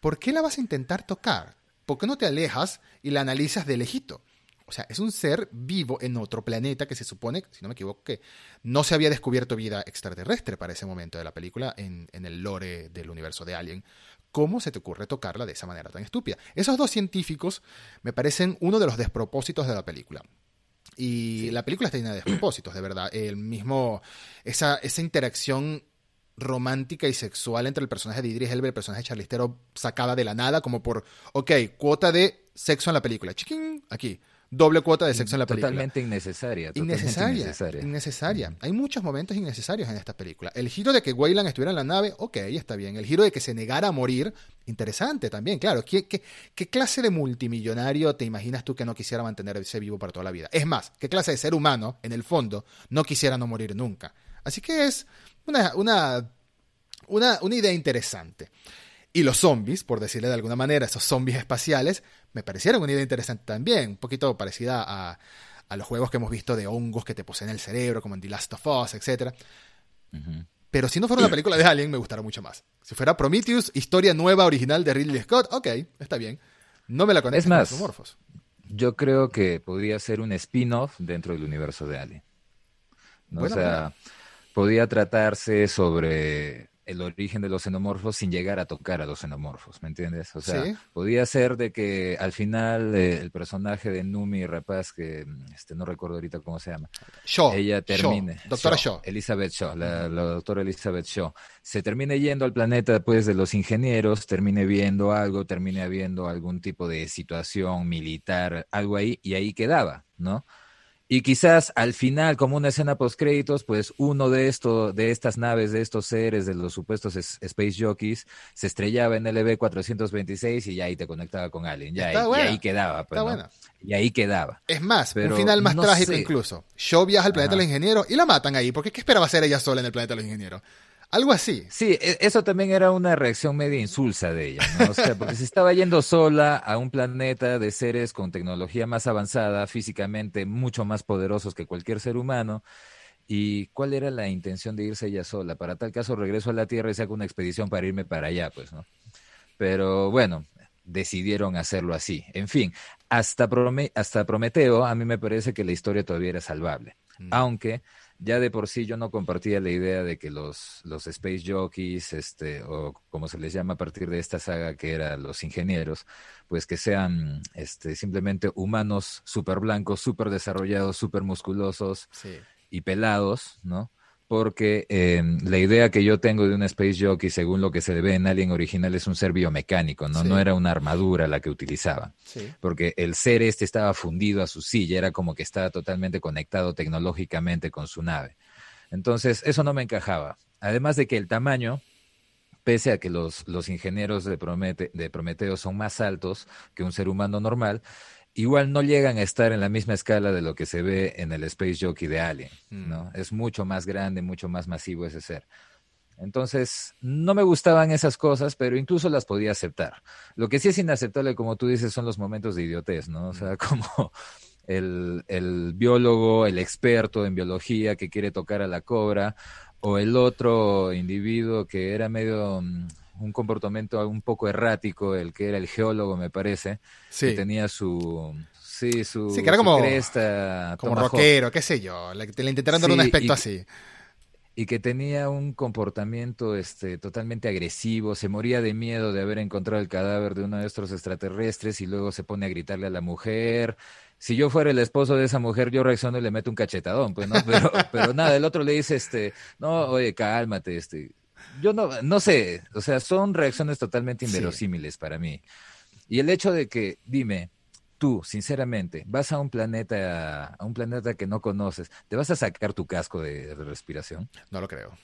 ¿Por qué la vas a intentar tocar? ¿Por qué no te alejas y la analizas de lejito? O sea, es un ser vivo en otro planeta que se supone, si no me equivoco, que no se había descubierto vida extraterrestre para ese momento de la película en, el lore del universo de Alien. ¿Cómo se te ocurre tocarla de esa manera tan estúpida? Esos dos científicos me parecen uno de los despropósitos de la película. Y la película está llena de despropósitos, de verdad. El mismo, esa, esa interacción romántica y sexual entre el personaje de Idris Elba y el personaje de Charlize Theron sacada de la nada, como por, ok, cuota de sexo en la película. Chiquín, aquí. Doble cuota de sexo en la película. Totalmente innecesaria. innecesaria, innecesaria. Innecesaria. Hay muchos momentos innecesarios en esta película. El giro de que Wayland estuviera en la nave, ok, está bien. El giro de que se negara a morir, interesante también, claro. ¿Qué, qué, qué clase de multimillonario te imaginas tú que no quisiera mantenerse vivo para toda la vida? Es más, ¿qué clase de ser humano, en el fondo, no quisiera no morir nunca? Así que es una, una, una, idea interesante. Y los zombies, por decirle de alguna manera, esos zombies espaciales, me parecieron una idea interesante también, un poquito parecida a, a los juegos que hemos visto de hongos que te poseen el cerebro, como en The Last of Us, etc. Pero si no fuera una película de Alien, me gustaría mucho más. Si fuera Prometheus, historia nueva, original de Ridley Scott, ok, está bien. No me la conecto con los morfos. Yo creo que podría ser un spin-off dentro del universo de Alien. o sea, podía tratarse sobre el origen de los xenomorfos sin llegar a tocar a los xenomorfos, ¿me entiendes? O sea, podía ser de que al final eh, el personaje de Numi Rapaz, que mm, este no recuerdo ahorita cómo se llama, Shaw, ella termine, doctora Shaw, Elizabeth Shaw, la, doctora Elizabeth Shaw, se termine yendo al planeta después de los ingenieros, termine viendo algo, termine habiendo algún tipo de situación militar, algo ahí, y ahí quedaba, ¿no? Y quizás al final, como una escena post créditos, pues uno de estos, de estas naves, de estos seres, de los supuestos Space Jockeys, se estrellaba en el EV-426 y ya ahí te conectaba con alguien. Ya ahí, y ahí quedaba. Pues, Y ahí quedaba. Es más, un final más trágico incluso. Show viaja al planeta de los ingenieros y la matan ahí. Porque ¿qué esperaba hacer ella sola en el planeta de los ingenieros? Algo así. Sí, e, eso también era una reacción media insulsa de ella, ¿no? O sea, porque se estaba yendo sola a un planeta de seres con tecnología más avanzada, físicamente mucho más poderosos que cualquier ser humano. ¿Y cuál era la intención de irse ella sola? Para tal caso regreso a la Tierra y saco una expedición para irme para allá, pues, ¿no? Pero bueno, decidieron hacerlo así. En fin, hasta, hasta Prometeo a mí me parece que la historia todavía era salvable. Mm. Aunque ya de por sí yo no compartía la idea de que los, los space jockeys, este, o como se les llama a partir de esta saga, que eran los ingenieros, pues que sean este, simplemente humanos súper blancos, súper desarrollados, súper musculosos y pelados, ¿no? Porque eh, la idea que yo tengo de un Space Jockey, según lo que se ve en Alien original, es un ser biomecánico, ¿no? No era una armadura la que utilizaba. Porque el ser este estaba fundido a su silla, era como que estaba totalmente conectado tecnológicamente con su nave. Entonces, eso no me encajaba. Además de que el tamaño, pese a que los, los ingenieros de, Promete, de Prometeo son más altos que un ser humano normal, igual no llegan a estar en la misma escala de lo que se ve en el Space Jockey de Alien, ¿no? Mm. Es mucho más grande, mucho más masivo ese ser. Entonces, no me gustaban esas cosas, pero incluso las podía aceptar. Lo que sí es inaceptable, como tú dices, son los momentos de idiotez, ¿no? O sea, como el, el biólogo, el experto en biología que quiere tocar a la cobra, o el otro individuo que era medio mm, un comportamiento un poco errático, el que era el geólogo, me parece, que tenía su... Sí, su, sí, que era como, como rockero, qué sé yo, le, le intentaron dar un aspecto así y que tenía un comportamiento este, totalmente agresivo, se moría de miedo de haber encontrado el cadáver de uno de estos extraterrestres y luego se pone a gritarle a la mujer. Si yo fuera el esposo de esa mujer, yo reacciono y le meto un cachetadón, pues, ¿no? Pero, pero nada, el otro le dice, este, no, oye, cálmate, este, yo no, no sé, o sea, son reacciones totalmente inverosímiles para mí. Y el hecho de que, dime, tú, sinceramente, vas a un planeta, a un planeta que no conoces, ¿te vas a sacar tu casco de, respiración? No lo creo.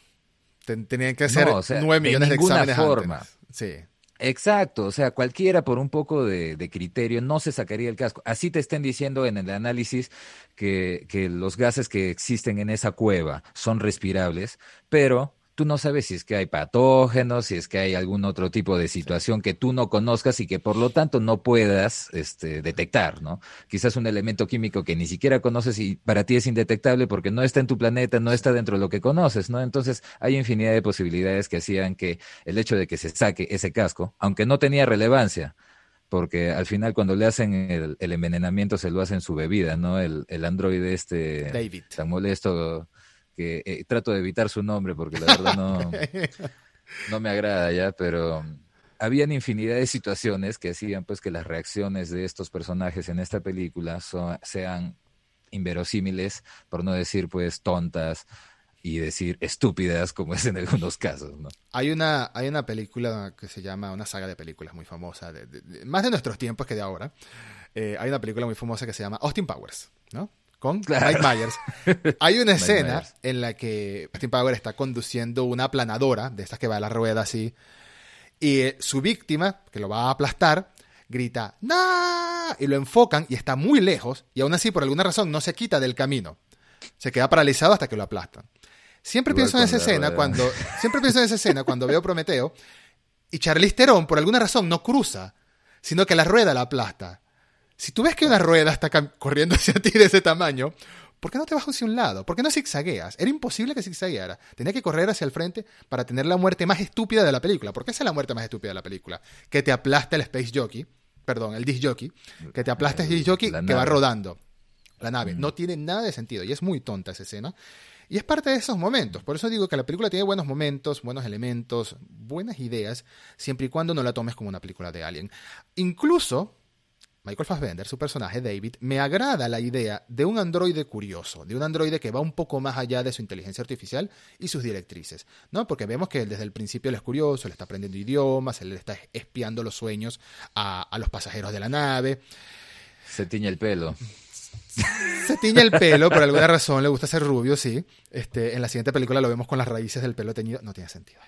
tenían que hacer nueve millones de, exámenes forma. Sí. Exacto, o sea, cualquiera por un poco de, de, criterio no se sacaría el casco. Así te estén diciendo en el análisis que, que los gases que existen en esa cueva son respirables, pero tú no sabes si es que hay patógenos, si es que hay algún otro tipo de situación que tú no conozcas y que por lo tanto no puedas este, detectar, ¿no? Quizás un elemento químico que ni siquiera conoces y para ti es indetectable porque no está en tu planeta, no está dentro de lo que conoces, ¿no? Entonces hay infinidad de posibilidades que hacían que el hecho de que se saque ese casco, aunque no tenía relevancia, porque al final cuando le hacen el, envenenamiento se lo hacen su bebida, ¿no? El, el androide este David. tan molesto que eh, trato de evitar su nombre porque la verdad no, no me agrada ya, pero habían infinidad de situaciones que hacían pues que las reacciones de estos personajes en esta película sean inverosímiles, por no decir pues tontas y decir estúpidas como es en algunos casos, ¿no? Hay una, hay una película que se llama, una saga de películas muy famosa, de, más de nuestros tiempos que de ahora. Eh, hay una película muy famosa que se llama Austin Powers, ¿no? Con Mike Myers. Hay una escena en la que Austin Power está conduciendo una aplanadora, de estas que va a la rueda así, y eh, su víctima, que lo va a aplastar, grita ¡No! y lo enfocan y está muy lejos y aún así por alguna razón no se quita del camino. Se queda paralizado hasta que lo aplastan. Siempre pienso en esa escena cuando siempre pienso en esa escena cuando veo Prometeo y Charlize Theron por alguna razón no cruza, sino que la rueda la aplasta. Si tú ves que una rueda está corriendo hacia ti de ese tamaño, ¿por qué no te vas hacia un lado? ¿Por qué no zigzagueas? Era imposible que zigzagueara. Tenía que correr hacia el frente para tener la muerte más estúpida de la película. ¿Por qué esa es la muerte más estúpida de la película? Que te aplasta el Space Jockey, perdón, el Disc Jockey, que te aplasta el Disc Jockey que va rodando la nave. Mm. No tiene nada de sentido y es muy tonta esa escena. Y es parte de esos momentos. Por eso digo que la película tiene buenos momentos, buenos elementos, buenas ideas, siempre y cuando no la tomes como una película de Alien. Incluso Michael Fassbender, su personaje David, me agrada la idea de un androide curioso, de un androide que va un poco más allá de su inteligencia artificial y sus directrices, ¿no? Porque vemos que desde el principio él es curioso, le está aprendiendo idiomas, él está espiando los sueños a, a los pasajeros de la nave. Se tiñe el pelo. Se tiñe el pelo, por alguna razón le gusta ser rubio, sí. Este, en la siguiente película lo vemos con las raíces del pelo teñido. No tiene sentido.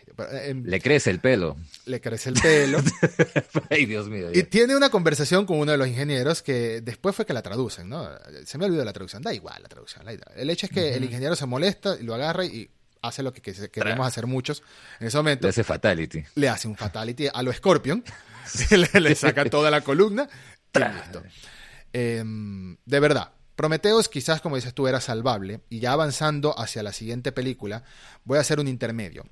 Em, le crece el pelo. Le crece el pelo. Ay, Dios mío. Y tiene una conversación con uno de los ingenieros que después fue que la traducen, ¿no? Se me olvidó la traducción. Da igual la traducción. El hecho es que el ingeniero se molesta y lo agarra y hace lo que queremos hacer muchos en ese momento. Le hace fatality. Le hace un fatality a lo Scorpion. le, saca toda la columna y listo. Em, de verdad, Prometeos quizás, como dices tú, era salvable, y ya avanzando hacia la siguiente película, voy a hacer un intermedio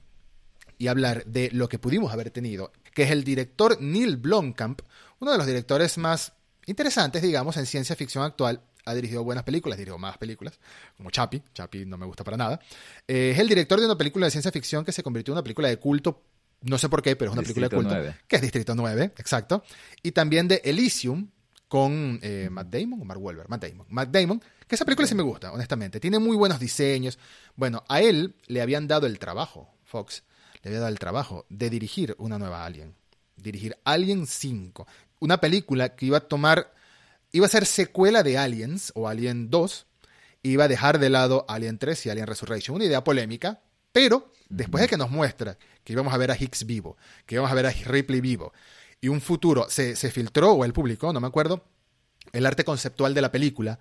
y hablar de lo que pudimos haber tenido, que es el director Neil Blomkamp, uno de los directores más interesantes, digamos, en ciencia ficción actual. Ha dirigido buenas películas, dirigió más películas, como Chapi. Chapi no me gusta para nada. Eh, es el director de una película de ciencia ficción que se convirtió en una película de culto. No sé por qué, pero es una película de culto. Que es Distrito 9, exacto. Y también de Elysium, con eh, Matt Damon o Mark Wahlberg, Matt Damon. Matt Damon, que esa película sí me gusta, honestamente. Tiene muy buenos diseños. Bueno, a él le habían dado el trabajo, Fox, le había dado el trabajo de dirigir una nueva Alien. Dirigir Alien 5. Una película que iba a tomar, iba a ser secuela de Aliens o Alien 2. Iba a dejar de lado Alien 3 y Alien Resurrection. Una idea polémica, pero después de que nos muestra que íbamos a ver a Higgs vivo, que íbamos a ver a Ripley vivo, y un futuro, se, se filtró o él publicó, no me acuerdo, el arte conceptual de la película,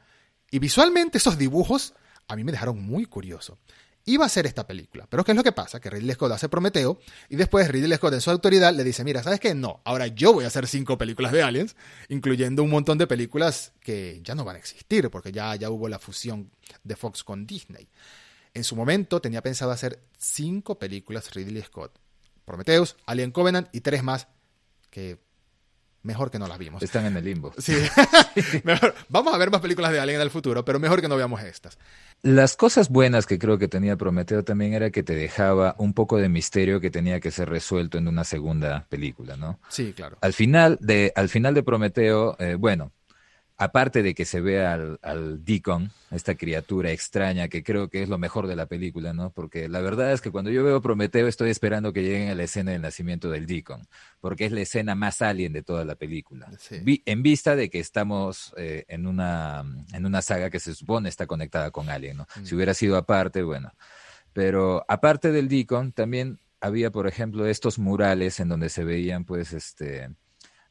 y visualmente esos dibujos a mí me dejaron muy curioso. Iba a ser esta película, pero ¿qué es lo que pasa? Que Ridley Scott hace Prometeo y después Ridley Scott en su autoridad le dice, mira, ¿sabes qué? No, ahora yo voy a hacer cinco películas de Aliens, incluyendo un montón de películas que ya no van a existir, porque ya, ya hubo la fusión de Fox con Disney. En su momento tenía pensado hacer cinco películas Ridley Scott. Prometheus, Alien Covenant y tres más que mejor que no las vimos. Están en el limbo. Sí. Vamos a ver más películas de Alien en el futuro, pero mejor que no veamos estas. Las cosas buenas que creo que tenía Prometeo también era que te dejaba un poco de misterio que tenía que ser resuelto en una segunda película, ¿no? Sí, claro. Al final de, al final de Prometeo, eh, bueno, aparte de que se vea al, al, Deacon, esta criatura extraña que creo que es lo mejor de la película, ¿no? Porque la verdad es que cuando yo veo Prometeo estoy esperando que lleguen a la escena del nacimiento del Deacon, porque es la escena más alien de toda la película. en vista de que estamos eh, en, una, en una saga que se supone está conectada con Alien, ¿no? Mm. Si hubiera sido aparte, bueno. Pero aparte del Deacon, también había, por ejemplo, estos murales en donde se veían, pues, este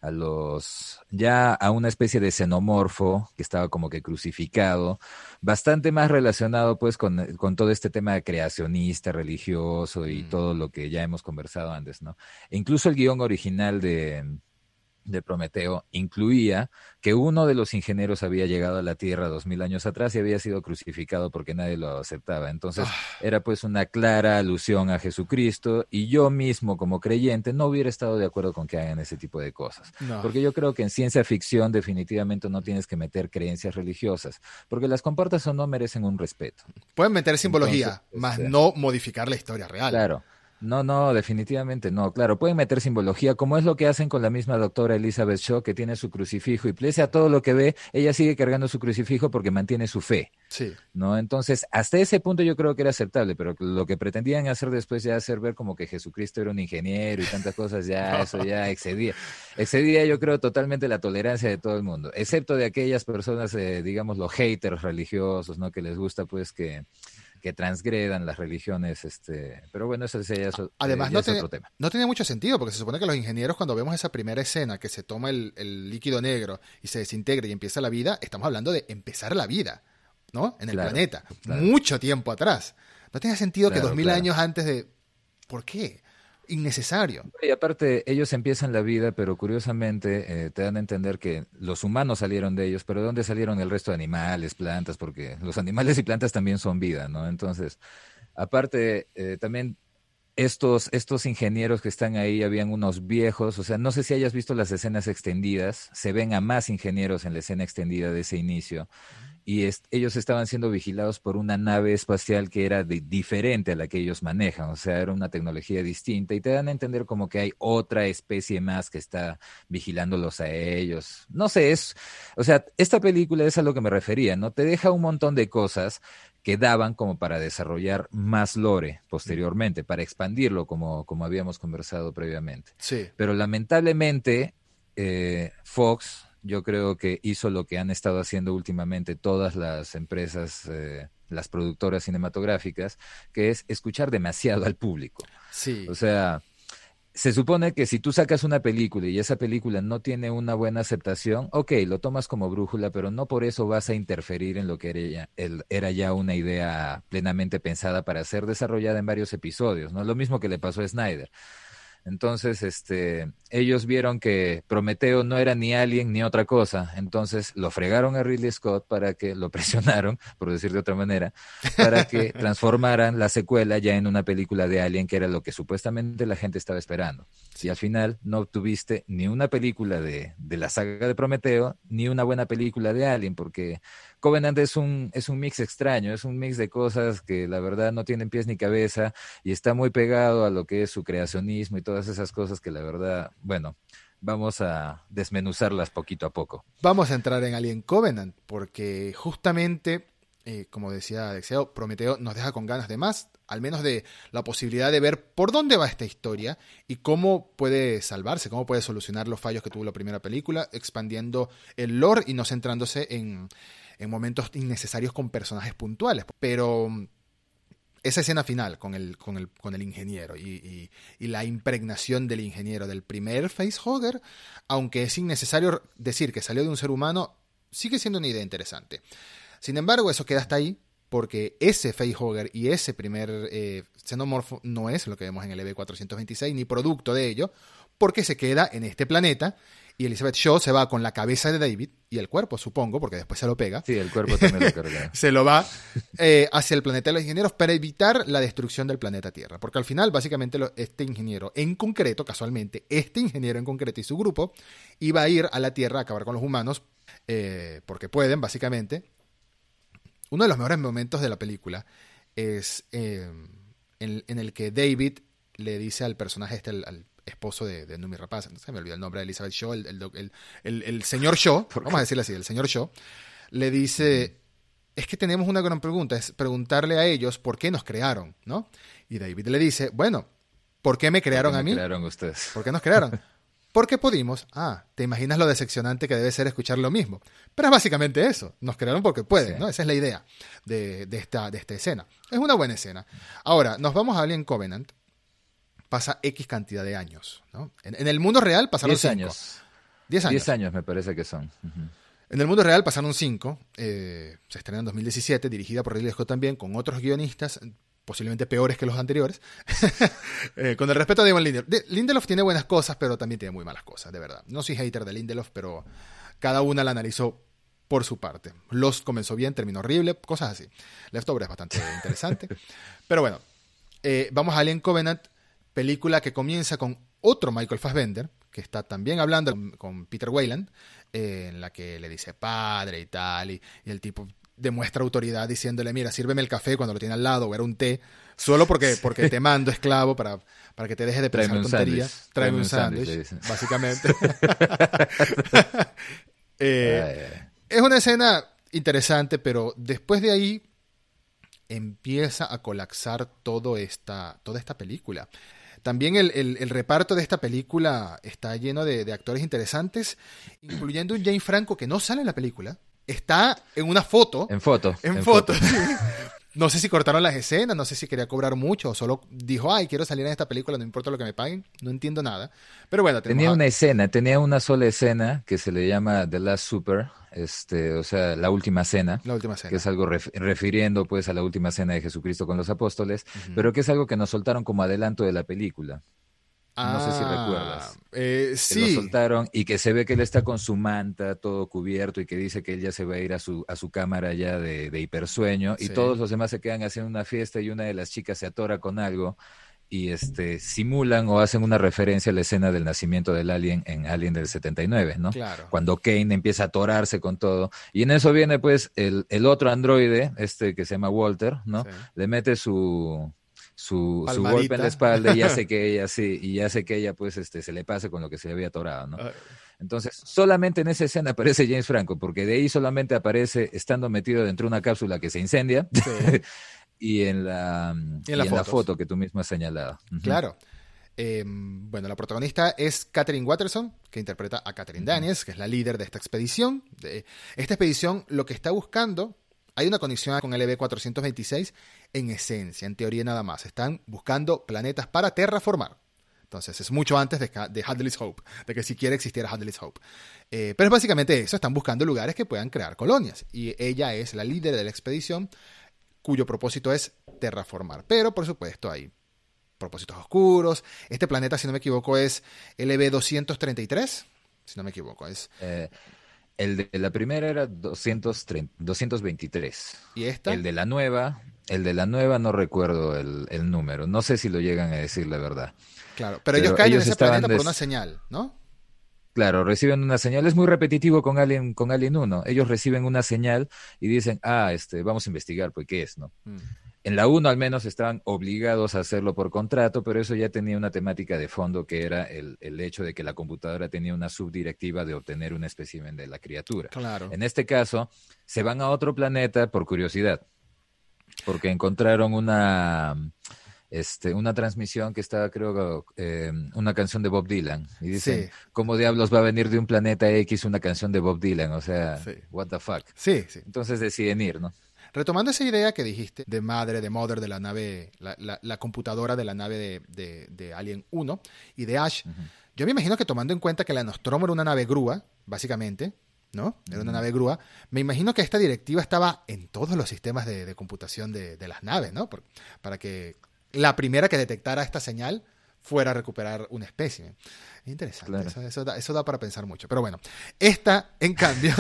a los ya a una especie de xenomorfo que estaba como que crucificado, bastante más relacionado pues con, con todo este tema creacionista, religioso y mm. todo lo que ya hemos conversado antes, ¿no? E incluso el guion original de, de Prometeo incluía que uno de los ingenieros había llegado a la Tierra dos mil años atrás y había sido crucificado porque nadie lo aceptaba. Entonces ah. era pues una clara alusión a Jesucristo y yo mismo como creyente no hubiera estado de acuerdo con que hagan ese tipo de cosas. Porque yo creo que en ciencia ficción definitivamente no tienes que meter creencias religiosas, porque las compartas o no merecen un respeto. Pueden meter simbología, más este no modificar la historia real. Claro. No, no, definitivamente no. Claro, pueden meter simbología, como es lo que hacen con la misma doctora Elizabeth Shaw, que tiene su crucifijo y pese a todo lo que ve, ella sigue cargando su crucifijo porque mantiene su fe. Sí. ¿No? Entonces, hasta ese punto yo creo que era aceptable, pero lo que pretendían hacer después ya hacer ver como que Jesucristo era un ingeniero y tantas cosas, ya eso ya excedía. Excedía, yo creo, totalmente la tolerancia de todo el mundo, excepto de aquellas personas, eh, digamos, los haters religiosos, ¿no? Que les gusta, pues, que que transgredan las religiones, este, pero bueno, eso, Además, no, otro tema. no tiene mucho sentido, porque se supone que los ingenieros, cuando vemos esa primera escena que se toma el, líquido negro y se desintegra y empieza la vida, estamos hablando de empezar la vida, ¿no? En el planeta, mucho tiempo atrás. No tiene sentido que dos mil años antes de... ¿Por qué? Innecesario. Y aparte, ellos empiezan la vida, pero curiosamente eh, te dan a entender que los humanos salieron de ellos, pero ¿de dónde salieron el resto de animales, plantas? Porque los animales y plantas también son vida, ¿no? Entonces, aparte, eh, también estos, estos ingenieros que están ahí habían unos viejos, o sea, no sé si hayas visto las escenas extendidas, se ven a más ingenieros en la escena extendida de ese inicio y ellos estaban siendo vigilados por una nave espacial que era diferente a la que ellos manejan, o sea, era una tecnología distinta y te dan a entender como que hay otra especie más que está vigilándolos a ellos. No sé, es, o sea, esta película es a lo que me refería, ¿no? Te deja un montón de cosas que daban como para desarrollar más lore posteriormente, para expandirlo como, como habíamos conversado previamente. Sí. Pero lamentablemente, eh, Fox yo creo que hizo lo que han estado haciendo últimamente todas las empresas, eh, las productoras cinematográficas, que es escuchar demasiado al público. Sí. O sea, se supone que si tú sacas una película y esa película no tiene una buena aceptación, ok, lo tomas como brújula, pero no por eso vas a interferir en lo que era ya, era ya una idea plenamente pensada para ser desarrollada en varios episodios, ¿no? Lo mismo que le pasó a Snyder. Entonces, este, ellos vieron que Prometeo no era ni Alien ni otra cosa. Entonces lo fregaron a Ridley Scott para que lo presionaron, por decir de otra manera, para que transformaran la secuela ya en una película de Alien, que era lo que supuestamente la gente estaba esperando. Y al final no obtuviste ni una película de, de la saga de Prometeo, ni una buena película de Alien, porque Covenant es un, es un mix extraño, es un mix de cosas que la verdad no tienen pies ni cabeza y está muy pegado a lo que es su creacionismo y todas esas cosas que la verdad, bueno, vamos a desmenuzarlas poquito a poco. Vamos a entrar en Alien Covenant porque justamente, eh, como decía Dexeo, Prometeo nos deja con ganas de más, al menos de la posibilidad de ver por dónde va esta historia y cómo puede salvarse, cómo puede solucionar los fallos que tuvo la primera película, expandiendo el lore y no centrándose en en momentos innecesarios con personajes puntuales. Pero mm, esa escena final con el, con el, con el ingeniero y, la impregnación del ingeniero del primer facehugger, aunque es innecesario decir que salió de un ser humano, sigue siendo una idea interesante. Sin embargo, eso queda hasta ahí, porque ese facehugger y ese primer eh, xenomorfo no es lo que vemos en el EV426, ni producto de ello, porque se queda en este planeta y Elizabeth Shaw se va con la cabeza de David y el cuerpo, supongo, porque después se lo pega. Sí, el cuerpo también lo carga. se lo va eh, hacia el planeta de los ingenieros para evitar la destrucción del planeta Tierra. Porque al final, básicamente, este ingeniero en concreto, casualmente, este ingeniero en concreto y su grupo, iba a ir a la Tierra a acabar con los humanos, eh, porque pueden, básicamente. Uno de los mejores momentos de la película es eh, en, el que David le dice al personaje este, al esposo de, de Numi Rapaz, no se me olvidó el nombre de Elizabeth Shaw, el, señor Shaw, vamos a decirle así, el señor Shaw, le dice, es que tenemos una gran pregunta, es preguntarle a ellos por qué nos crearon, ¿no? Y David le dice, bueno, ¿por qué me crearon a mí? crearon ustedes? ¿Por qué nos crearon? Porque pudimos. Ah, te imaginas lo decepcionante que debe ser escuchar lo mismo. Pero es básicamente eso. Nos crearon porque pueden, ¿no? Esa es la idea de, esta, de esta escena. Es una buena escena. Ahora, nos vamos a Alien Covenant, pasa X cantidad de años. ¿no? En, el mundo real pasaron 10 años. 10 años. 10 años me parece que son. En el mundo real pasaron 5. Eh, se estrenó en 2017, dirigida por Ridley Scott también, con otros guionistas posiblemente peores que los anteriores, eh, con el respeto a Damon Lindelof. Lindelof tiene buenas cosas, pero también tiene muy malas cosas, de verdad. No soy hater de Lindelof, pero cada una la analizó por su parte. Los comenzó bien, terminó horrible, cosas así. Leftover es bastante interesante. Pero bueno, eh, vamos a Alien Covenant película que comienza con otro Michael Fassbender, que está también hablando con Peter Wayland, eh, en la que le dice padre y tal, y, el tipo demuestra autoridad diciéndole, mira, sírveme el café cuando lo tiene al lado, o era un té, solo porque, porque te mando esclavo para, para que te dejes de pensar tonterías. Tráeme un sándwich, básicamente. Eh, es una escena interesante, pero después de ahí empieza a colapsar todo esta, toda esta película. También el, reparto de esta película está lleno de, actores interesantes, incluyendo un Jane Franco que no sale en la película. Está en una foto. En foto. En, foto. No sé si cortaron las escenas, no sé si quería cobrar mucho o solo dijo, ay, quiero salir en esta película, no importa lo que me paguen, no entiendo nada. Pero bueno, tenía una escena, tenía una sola escena que se le llama The Last Super, este, o sea, la última cena, la última cena. que es algo refiriendo pues a la última cena de Jesucristo con los apóstoles, pero que es algo que nos soltaron como adelanto de la película no sé si ah, recuerdas. Eh, sí. Que lo soltaron y que se ve que él está con su manta todo cubierto y que dice que él ya se va a ir a su, a su cámara ya de, hipersueño y todos los demás se quedan haciendo una fiesta y una de las chicas se atora con algo y este simulan o hacen una referencia a la escena del nacimiento del alien en Alien del 79, ¿no? Claro. Cuando Kane empieza a atorarse con todo. Y en eso viene pues el, el otro androide, este que se llama Walter, ¿no? Le mete su su, golpe en la espalda y ya sé que ella sí, y ya sé que ella pues este se le pase con lo que se le había atorado, ¿no? Entonces, solamente en esa escena aparece James Franco, porque de ahí solamente aparece estando metido dentro de una cápsula que se incendia y en la, y en la, foto que tú mismo has señalado. Claro. Em, bueno, la protagonista es Catherine Watterson, que interpreta a Catherine Daniels, que es la líder de esta expedición. De, esta expedición lo que está buscando hay una conexión con el EV426 en esencia, en teoría nada más. Están buscando planetas para terraformar. Entonces, es mucho antes de, de Hadley's Hope, de que siquiera existiera Hadley's Hope. Eh, pero es básicamente eso, están buscando lugares que puedan crear colonias. Y ella es la líder de la expedición, cuyo propósito es terraformar. Pero, por supuesto, hay propósitos oscuros. Este planeta, si no me equivoco, es LB233, si no me equivoco, es... Eh, el de la primera era 230, 223. ¿Y esta? El de la nueva, el de la nueva no recuerdo el, el número. No sé si lo llegan a decir la verdad. Claro, pero, ellos caen en ese planeta por una señal, ¿no? Claro, reciben una señal. Es muy repetitivo con Alien, con Alien 1. Ellos reciben una señal y dicen, ah, este, vamos a investigar, pues, ¿qué es, no? Mm. En la 1 al menos estaban obligados a hacerlo por contrato, pero eso ya tenía una temática de fondo que era el, el hecho de que la computadora tenía una subdirectiva de obtener un espécimen de la criatura. Claro. En este caso, se van a otro planeta por curiosidad, porque encontraron una este, una transmisión que estaba, creo, eh, una canción de Bob Dylan. Y dicen, ¿cómo diablos va a venir de un planeta X una canción de Bob Dylan? O sea, what the fuck. Sí, sí. Entonces deciden ir, ¿no? Retomando esa idea que dijiste de madre, de mother de la nave, la, computadora de la nave de, Alien 1 y de Ash, yo me imagino que tomando en cuenta que la Nostromo era una nave grúa, básicamente, ¿no? Era una nave grúa. Me imagino que esta directiva estaba en todos los sistemas de, computación de, las naves, ¿no? para que la primera que detectara esta señal fuera a recuperar un espécimen. Interesante, eso, da, para pensar mucho. Pero bueno, esta, en cambio,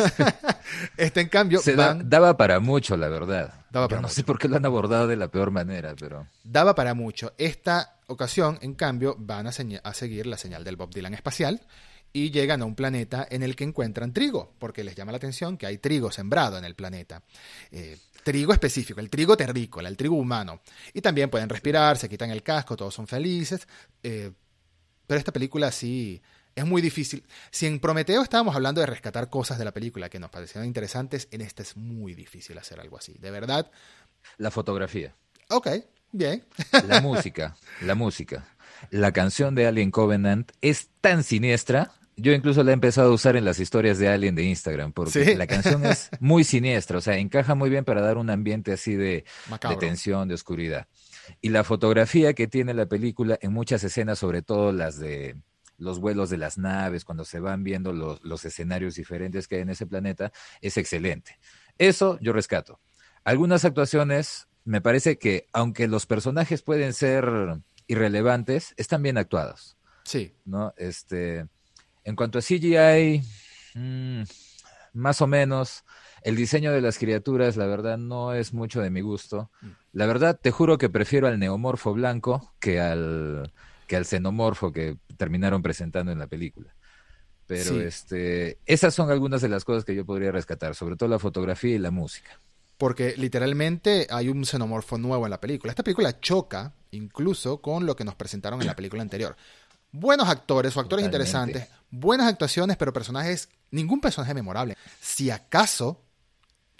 esta, en cambio, daba para mucho, la verdad. Daba no sé por qué lo han abordado de la peor manera, pero... Daba para mucho. Esta ocasión, en cambio, van a, a seguir la señal del Bob Dylan espacial y llegan a un planeta en el que encuentran trigo, porque les llama la atención que hay trigo sembrado en el planeta. Eh, trigo específico, el trigo terrícola, el trigo humano. Y también pueden respirar, se quitan el casco, todos son felices. Eh, pero esta película sí es muy difícil. Si en Prometeo estábamos hablando de rescatar cosas de la película que nos parecieron interesantes, en esta es muy difícil hacer algo así. De verdad. La fotografía. Ok, bien. La música, la música. La canción de Alien Covenant es tan siniestra yo incluso la he empezado a usar en las historias de Alien de Instagram, porque la canción es muy siniestra, o sea, encaja muy bien para dar un ambiente así de, tensión, de oscuridad. Y la fotografía que tiene la película en muchas escenas, sobre todo las de los vuelos de las naves, cuando se van viendo los, los escenarios diferentes que hay en ese planeta, es excelente. Eso yo rescato. Algunas actuaciones, me parece que aunque los personajes pueden ser irrelevantes, están bien actuados. Sí. ¿No? Este en cuanto a CGI, mm, más o menos. El diseño de las criaturas, la verdad, no es mucho de mi gusto. La verdad, te juro que prefiero al neomorfo blanco que al, que al xenomorfo que terminaron presentando en la película. Pero este, esas son algunas de las cosas que yo podría rescatar, sobre todo la fotografía y la música. Porque literalmente hay un xenomorfo nuevo en la película. Esta película choca incluso con lo que nos presentaron en la película anterior buenos actores o actores interesantes, buenas actuaciones, pero personajes, ningún personaje memorable. Si acaso,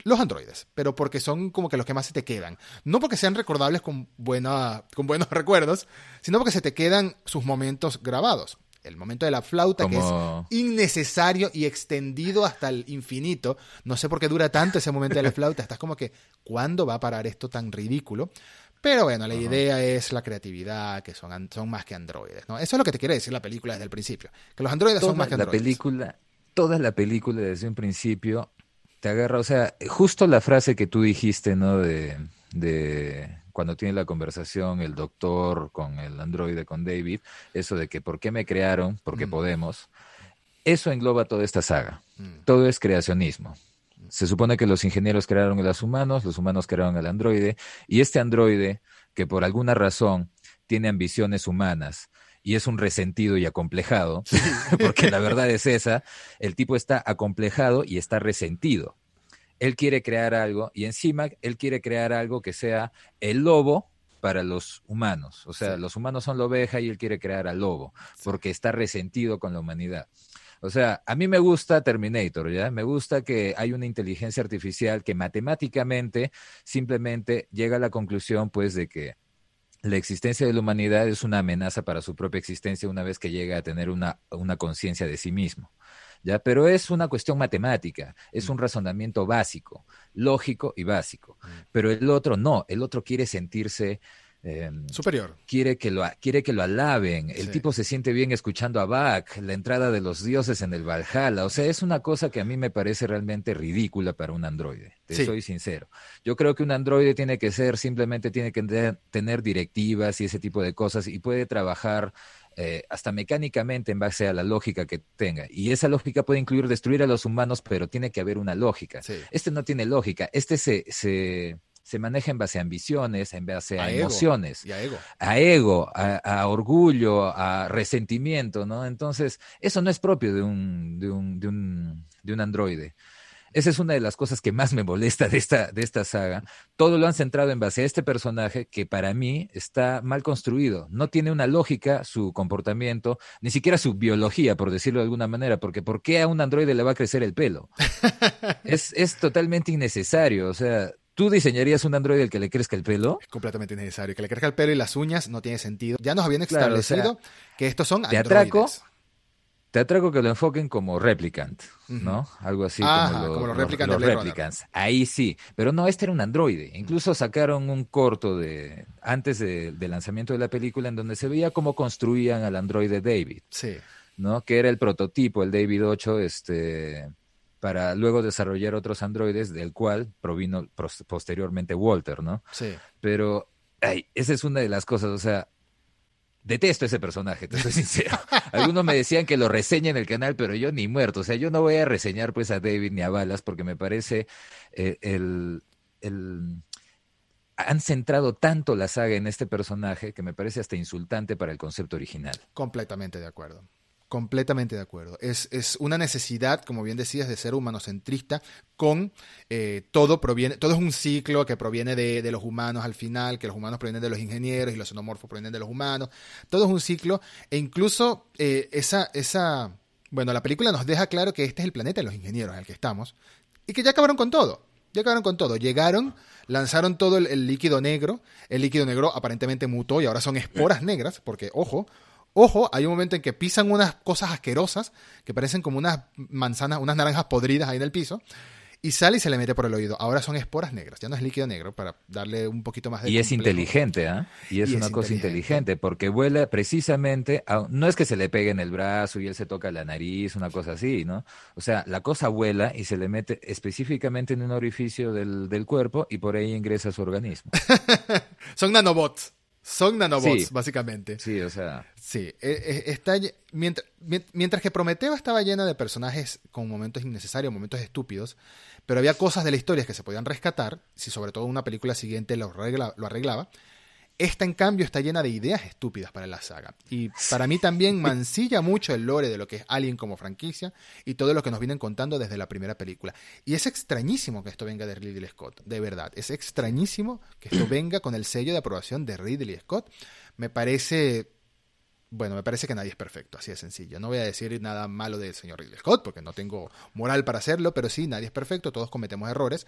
los androides, pero porque son como que los que más se te quedan. No porque sean recordables con, buena, con buenos recuerdos, sino porque se te quedan sus momentos grabados. El momento de la flauta, que es innecesario y extendido hasta el infinito. No sé por qué dura tanto ese momento de la flauta. Estás como que, ¿cuándo va a parar esto tan ridículo? Pero bueno, la idea es la creatividad, que son, son más que androides, ¿no? Eso es lo que te quiere decir la película desde el principio, que los androides son más que androides. La película, toda la película desde un principio te agarra, o sea, justo la frase que tú dijiste, ¿no? De, de cuando tiene la conversación el doctor con el androide, con David, eso de que por qué me crearon, porque mm. podemos, eso engloba toda esta saga. Mm. Todo es creacionismo. Se supone que los ingenieros crearon a los humanos, los humanos crearon al androide, y este androide, que por alguna razón tiene ambiciones humanas y es un resentido y acomplejado, porque la verdad es esa, el tipo está acomplejado y está resentido. Él quiere crear algo y encima él quiere crear algo que sea el lobo para los humanos. O sea, los humanos son la oveja y él quiere crear al lobo, porque está resentido con la humanidad. O sea, a mí me gusta Terminator, ¿ya? Me gusta que hay una inteligencia artificial que matemáticamente simplemente llega a la conclusión, pues, de que la existencia de la humanidad es una amenaza para su propia existencia una vez que llega a tener una, una conciencia de sí mismo. ¿Ya? Pero es una cuestión matemática, es un razonamiento básico, lógico y básico. Pero el otro no, el otro quiere sentirse Em, Superior. Quiere que lo, quiere que lo alaben. El tipo se siente bien escuchando a Bach, la entrada de los dioses en el Valhalla. O sea, es una cosa que a mí me parece realmente ridícula para un androide. Te soy sincero. Yo creo que un androide tiene que ser, simplemente tiene que tener directivas y ese tipo de cosas y puede trabajar eh, hasta mecánicamente en base a la lógica que tenga. Y esa lógica puede incluir destruir a los humanos, pero tiene que haber una lógica. Este no tiene lógica. Este se, se se maneja en base a ambiciones, en base a, emociones, a ego, a, ego a, orgullo, a resentimiento, ¿no? Entonces, eso no es propio de un, de un, de un, de un androide. Esa es una de las cosas que más me molesta de esta, de esta saga. Todo lo han centrado en base a este personaje que para mí está mal construido. No tiene una lógica su comportamiento, ni siquiera su biología, por decirlo de alguna manera, porque ¿por qué a un androide le va a crecer el pelo? es, es totalmente innecesario. O sea, ¿Tú diseñarías un androide al que le crezca el pelo? Es completamente innecesario. Que le crezca el pelo y las uñas no tiene sentido. Ya nos habían establecido que estos son te Atraco, te atraco que lo enfoquen como replicant, ¿no? Algo así como, los, replicants. Ahí sí. Pero no, este era un androide. Incluso sacaron un corto de antes del lanzamiento de la película en donde se veía cómo construían al androide David. Sí. ¿No? Que era el prototipo, el David 8, este para luego desarrollar otros androides, del cual provino posteriormente Walter, ¿no? Sí. Pero, ay, esa es una de las cosas, o sea, detesto ese personaje, te soy sincero. Algunos me decían que lo reseña en el canal, pero yo ni muerto, o sea, yo no voy a reseñar pues a David ni a Balas porque me parece eh, el, el han centrado tanto la saga en este personaje que me parece hasta insultante para el concepto original. Completamente de acuerdo. Completamente de acuerdo. Es, es, una necesidad, como bien decías, de ser humanocentrista, con eh, todo proviene, todo es un ciclo que proviene de, de, los humanos al final, que los humanos provienen de los ingenieros y los xenomorfos provienen de los humanos. Todo es un ciclo, e incluso eh, esa, esa, bueno, la película nos deja claro que este es el planeta de los ingenieros en el que estamos, y que ya acabaron con todo. Ya acabaron con todo. Llegaron, lanzaron todo el, el líquido negro. El líquido negro aparentemente mutó y ahora son esporas negras, porque, ojo, Ojo, hay un momento en que pisan unas cosas asquerosas que parecen como unas manzanas, unas naranjas podridas ahí en el piso. Y sale y se le mete por el oído. Ahora son esporas negras, ya no es líquido negro, para darle un poquito más de. Y es inteligente, ¿ah? Y es una cosa inteligente, porque vuela precisamente. no es que se le pegue en el brazo y él se toca la nariz, una cosa así, ¿no? O sea, la cosa vuela y se le mete específicamente en un orificio del, del cuerpo y por ahí ingresa a su organismo. son nanobots. Son nanobots, básicamente. Sí, o sea. Sí, e, e, está, mientras, mientras que Prometeo estaba llena de personajes con momentos innecesarios, momentos estúpidos, pero había cosas de la historia que se podían rescatar, si sobre todo una película siguiente lo, lo arreglaba. Esta, en cambio, está llena de ideas estúpidas para la saga. Y para mí también mancilla mucho el lore de lo que es Alien como franquicia y todo lo que nos vienen contando desde la primera película. Y es extrañísimo que esto venga de Ridley Scott, de verdad. Es extrañísimo que esto venga con el sello de aprobación de Ridley Scott. Me parece bueno, me parece que nadie es perfecto, así de sencillo. No voy a decir nada malo del señor Ridley Scott, porque no tengo moral para hacerlo, pero sí, nadie es perfecto, todos cometemos errores.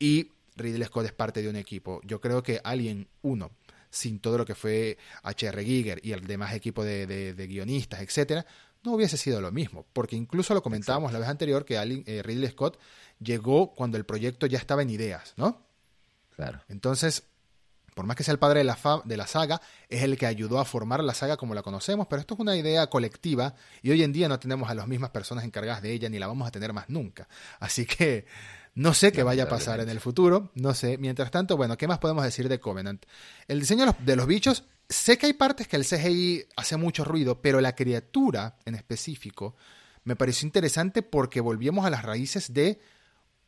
Y Ridley Scott es parte de un equipo. Yo creo que Alien 1 sin todo lo que fue H.R. Giger y el demás equipo de, guionistas, etcétera, no hubiese sido lo mismo. Porque incluso lo comentábamos la vez anterior que eh, Ridley Scott llegó cuando el proyecto ya estaba en ideas, ¿no? Claro. Entonces, por más que sea el padre de la, de la saga, es el que ayudó a formar la saga como la conocemos, pero esto es una idea colectiva y hoy en día no tenemos a las mismas personas encargadas de ella ni la vamos a tener más nunca. Así que no sé qué vaya a pasar en el futuro, no sé. Mientras tanto, bueno, ¿qué más podemos decir de Covenant? El diseño de los bichos, sé que hay partes que el CGI hace mucho ruido, pero la criatura en específico me pareció interesante porque volvíamos a las raíces de...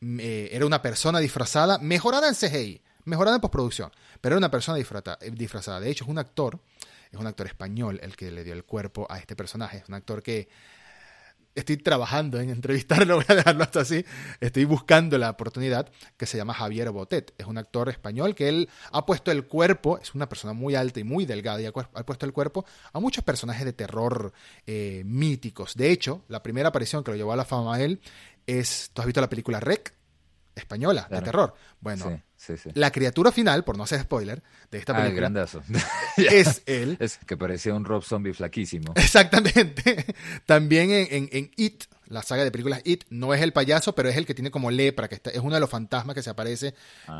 Mm, eh, era una persona disfrazada, mejorada en CGI, mejorada en postproducción, pero era una persona eh, disfrazada. De hecho, es un actor, es un actor español el que le dio el cuerpo a este personaje, es un actor que estoy trabajando en entrevistarlo, voy a dejarlo hasta así, estoy buscando la oportunidad, que se llama Javier Botet. Es un actor español que él ha puesto el cuerpo, es una persona muy alta y muy delgada, y ha, puesto el cuerpo a muchos personajes de terror eh, míticos. De hecho, la primera aparición que lo llevó a la fama a él es, ¿tú has visto la película Rec? Española, de terror. Bueno, la criatura final, por no hacer spoiler, de esta ah, película. grandazo. es él. Es que parecía un Rob Zombie flaquísimo. Exactamente. También en, en, It, la saga de películas It, no es el payaso, pero es el que tiene como lepra, que es uno de los fantasmas que se aparece,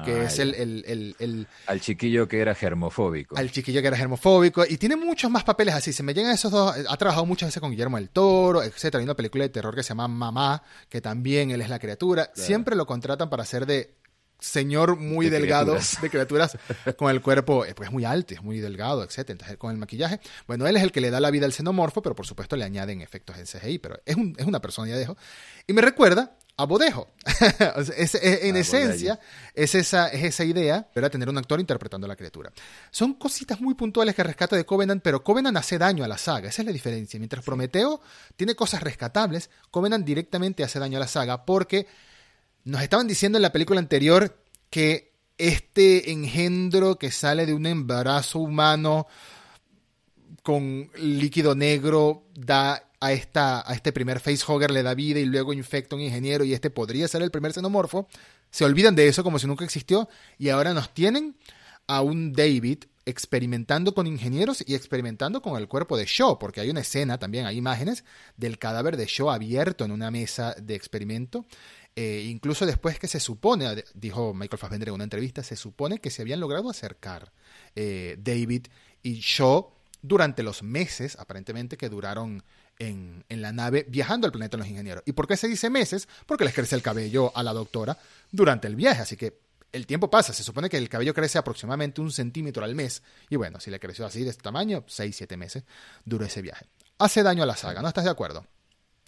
que ah, es el, el, Al chiquillo que era germofóbico. Al chiquillo que era germofóbico, y tiene muchos más papeles así, se me llegan esos dos, ha trabajado muchas veces con Guillermo del Toro, etcétera, hay una película de terror que se llama Mamá, que también él es la criatura, siempre lo contratan para hacer de señor muy delgado de criaturas con el cuerpo eh, pues muy alto, es muy delgado, etcétera. Entonces con el maquillaje, bueno, él es el que le da la vida al xenomorfo, pero por supuesto le añaden efectos en CGI, pero es, un, es una persona ya dejo. Y me recuerda a Bodejo. en esencia, es esa, es esa idea, era tener un actor interpretando a la criatura. Son cositas muy puntuales que rescata de Covenant, pero Covenant hace daño a la saga, esa es la diferencia. Mientras Prometeo tiene cosas rescatables, Covenant directamente hace daño a la saga porque nos estaban diciendo en la película anterior que este engendro que sale de un embarazo humano con líquido negro da a, esta, a este primer facehugger le da vida y luego infecta a un ingeniero y este podría ser el primer xenomorfo. Se olvidan de eso como si nunca existió y ahora nos tienen a un David experimentando con ingenieros y experimentando con el cuerpo de Shaw, porque hay una escena también, hay imágenes del cadáver de Shaw abierto en una mesa de experimento eh, incluso después que se supone, dijo Michael Fassbender en una entrevista, se supone que se habían logrado acercar eh, David y Shaw durante los meses, aparentemente, que duraron en, en, la nave viajando al planeta de los ingenieros. ¿Y por qué se dice meses? Porque les crece el cabello a la doctora durante el viaje, así que el tiempo pasa, se supone que el cabello crece aproximadamente un centímetro al mes, y bueno, si le creció así de este tamaño, 6, 7 meses duró ese viaje. Hace daño a la saga, ¿no estás de acuerdo?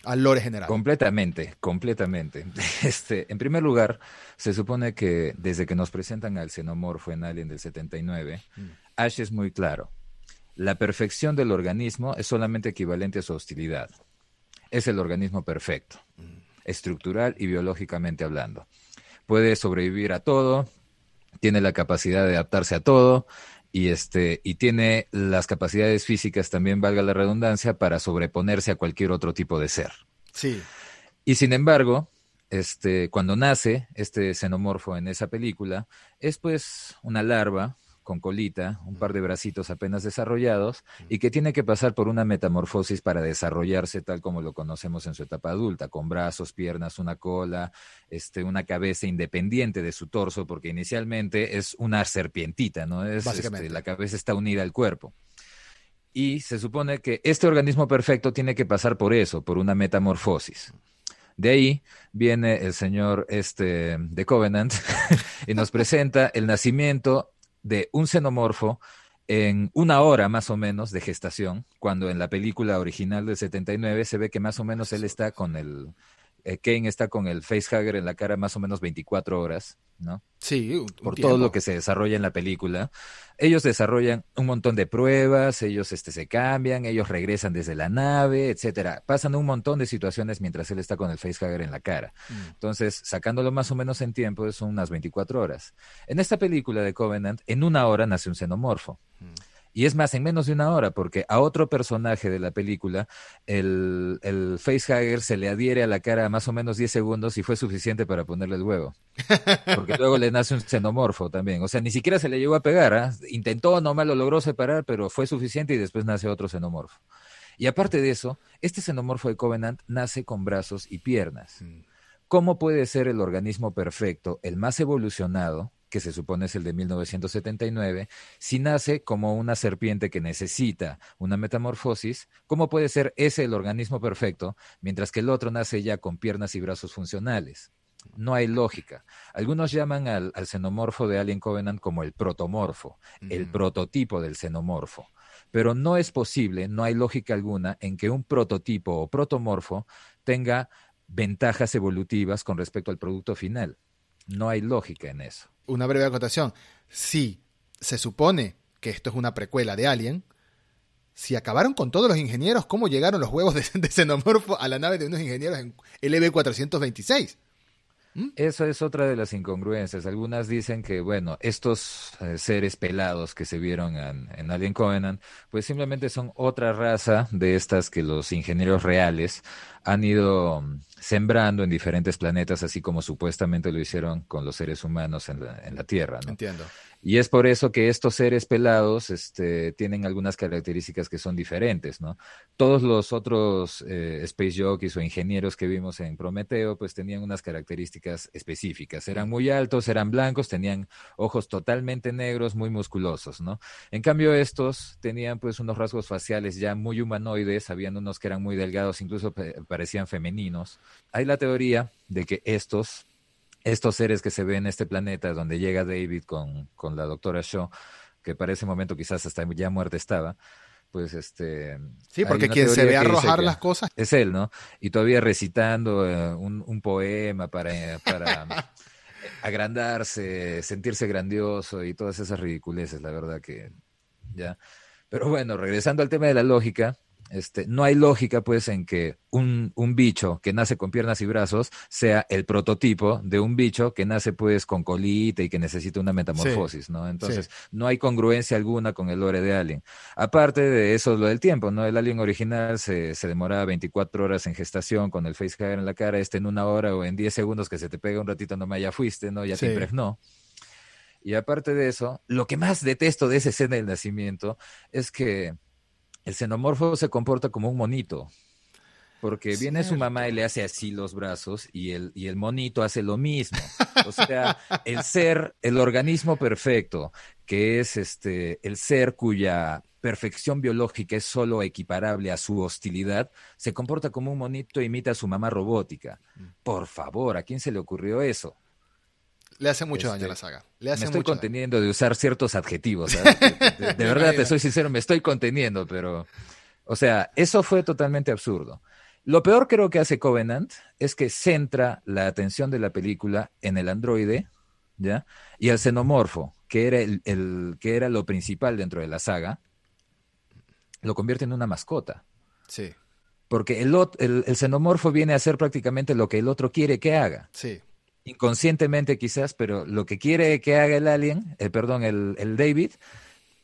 Al lore general. Completamente, completamente. Este, en primer lugar, se supone que desde que nos presentan al xenomorfo en Alien del 79, mm. Ash es muy claro. La perfección del organismo es solamente equivalente a su hostilidad. Es el organismo perfecto, mm. estructural y biológicamente hablando. Puede sobrevivir a todo, tiene la capacidad de adaptarse a todo, y este y tiene las capacidades físicas también valga la redundancia para sobreponerse a cualquier otro tipo de ser. Sí. Y sin embargo, este cuando nace este xenomorfo en esa película es pues una larva con colita, un par de bracitos apenas desarrollados y que tiene que pasar por una metamorfosis para desarrollarse tal como lo conocemos en su etapa adulta, con brazos, piernas, una cola, este, una cabeza independiente de su torso, porque inicialmente es una serpientita, ¿no? Es, este, la cabeza está unida al cuerpo. Y se supone que este organismo perfecto tiene que pasar por eso, por una metamorfosis. De ahí viene el señor este, de Covenant y nos presenta el nacimiento de un xenomorfo en una hora más o menos de gestación, cuando en la película original del 79 se ve que más o menos él está con el, eh, Kane está con el facehugger en la cara más o menos 24 horas, ¿no? Sí, por todo lo que se desarrolla en la película. Ellos desarrollan un montón de pruebas, ellos este, se cambian, ellos regresan desde la nave, etcétera. Pasan un montón de situaciones mientras él está con el facehugger en la cara. Mm. Entonces, sacándolo más o menos en tiempo, son unas 24 horas. En esta película de Covenant, en una hora nace un xenomorfo. Mm. Y es más, en menos de una hora, porque a otro personaje de la película, el, el facehugger se le adhiere a la cara más o menos 10 segundos y fue suficiente para ponerle el huevo. Porque luego le nace un xenomorfo también. O sea, ni siquiera se le llegó a pegar. ¿ah? Intentó, nomás lo logró separar, pero fue suficiente y después nace otro xenomorfo. Y aparte de eso, este xenomorfo de Covenant nace con brazos y piernas. Mm. ¿Cómo puede ser el organismo perfecto, el más evolucionado, que se supone es el de 1979, si nace como una serpiente que necesita una metamorfosis, ¿cómo puede ser ese el organismo perfecto, mientras que el otro nace ya con piernas y brazos funcionales? No hay lógica. Algunos llaman al, xenomorfo de Alien Covenant como el protomorfo, el prototipo del xenomorfo. Pero no es posible, no hay lógica alguna en que un prototipo o protomorfo tenga ventajas evolutivas con respecto al producto final. No hay lógica en eso una breve acotación. Si se supone que esto es una precuela de Alien, si acabaron con todos los ingenieros, ¿cómo llegaron los huevos de, xenomorfo a la nave de unos ingenieros en LB-426? ¿Mm? Eso es otra de las incongruencias. Algunas dicen que, bueno, estos eh, seres pelados que se vieron en, Alien Covenant, pues simplemente son otra raza de estas que los ingenieros reales han ido mm, sembrando en diferentes planetas, así como supuestamente lo hicieron con los seres humanos en la, en la Tierra. ¿no? Entiendo. Y es por eso que estos seres pelados este, tienen algunas características que son diferentes, ¿no? Todos los otros eh, space jockeys o ingenieros que vimos en Prometeo, pues tenían unas características específicas. Eran muy altos, eran blancos, tenían ojos totalmente negros, muy musculosos, ¿no? En cambio, estos tenían pues unos rasgos faciales ya muy humanoides, habían unos que eran muy delgados, incluso parecían femeninos. Hay la teoría de que estos estos seres que se ven en este planeta, donde llega David con, con la doctora Shaw, que para ese momento quizás hasta ya muerta estaba, pues este... Sí, porque quien se ve arrojar las cosas... Es él, ¿no? Y todavía recitando eh, un, un, poema para, para agrandarse, sentirse grandioso y todas esas ridiculeces, la verdad que ya. Pero bueno, regresando al tema de la lógica, este, no hay lógica, pues, en que un, un, bicho que nace con piernas y brazos sea el prototipo de un bicho que nace, pues, con colita y que necesita una metamorfosis, ¿no? Entonces, no hay congruencia alguna con el lore de Alien. Aparte de eso, lo del tiempo, ¿no? El Alien original se, se demoraba 24 horas en gestación con el facehugger en la cara, este en una hora o en 10 segundos que se te pega un ratito nomás ya fuiste, ¿no? Ya te impregnó. Y aparte de eso, lo que más detesto de esa escena del nacimiento es que el xenomorfo se comporta como un monito. Porque viene su mamá y le hace así los brazos y el, y el monito hace lo mismo. O sea, el ser, el organismo perfecto, que es este, el ser cuya perfección biológica es solo equiparable a su hostilidad, se comporta como un monito e imita a su mamá robótica. Mm. Por favor, ¿a quién se le ocurrió eso? Le hace mucho daño a la este, saga. me estoy conteniendo de usar ciertos adjetivos. De, verdad, te soy sincero, me estoy conteniendo, pero. O sea, eso fue totalmente absurdo. Lo peor creo que hace Covenant es que centra la atención de la película en el androide, ¿ya? Y el xenomorfo, que era, el, que era lo principal dentro de la saga, lo convierte en una mascota. Sí. Porque el, el, el xenomorfo viene a hacer prácticamente lo que el otro quiere que haga. Sí inconscientemente quizás, pero lo que quiere que haga el alien, eh, perdón, el, el, David,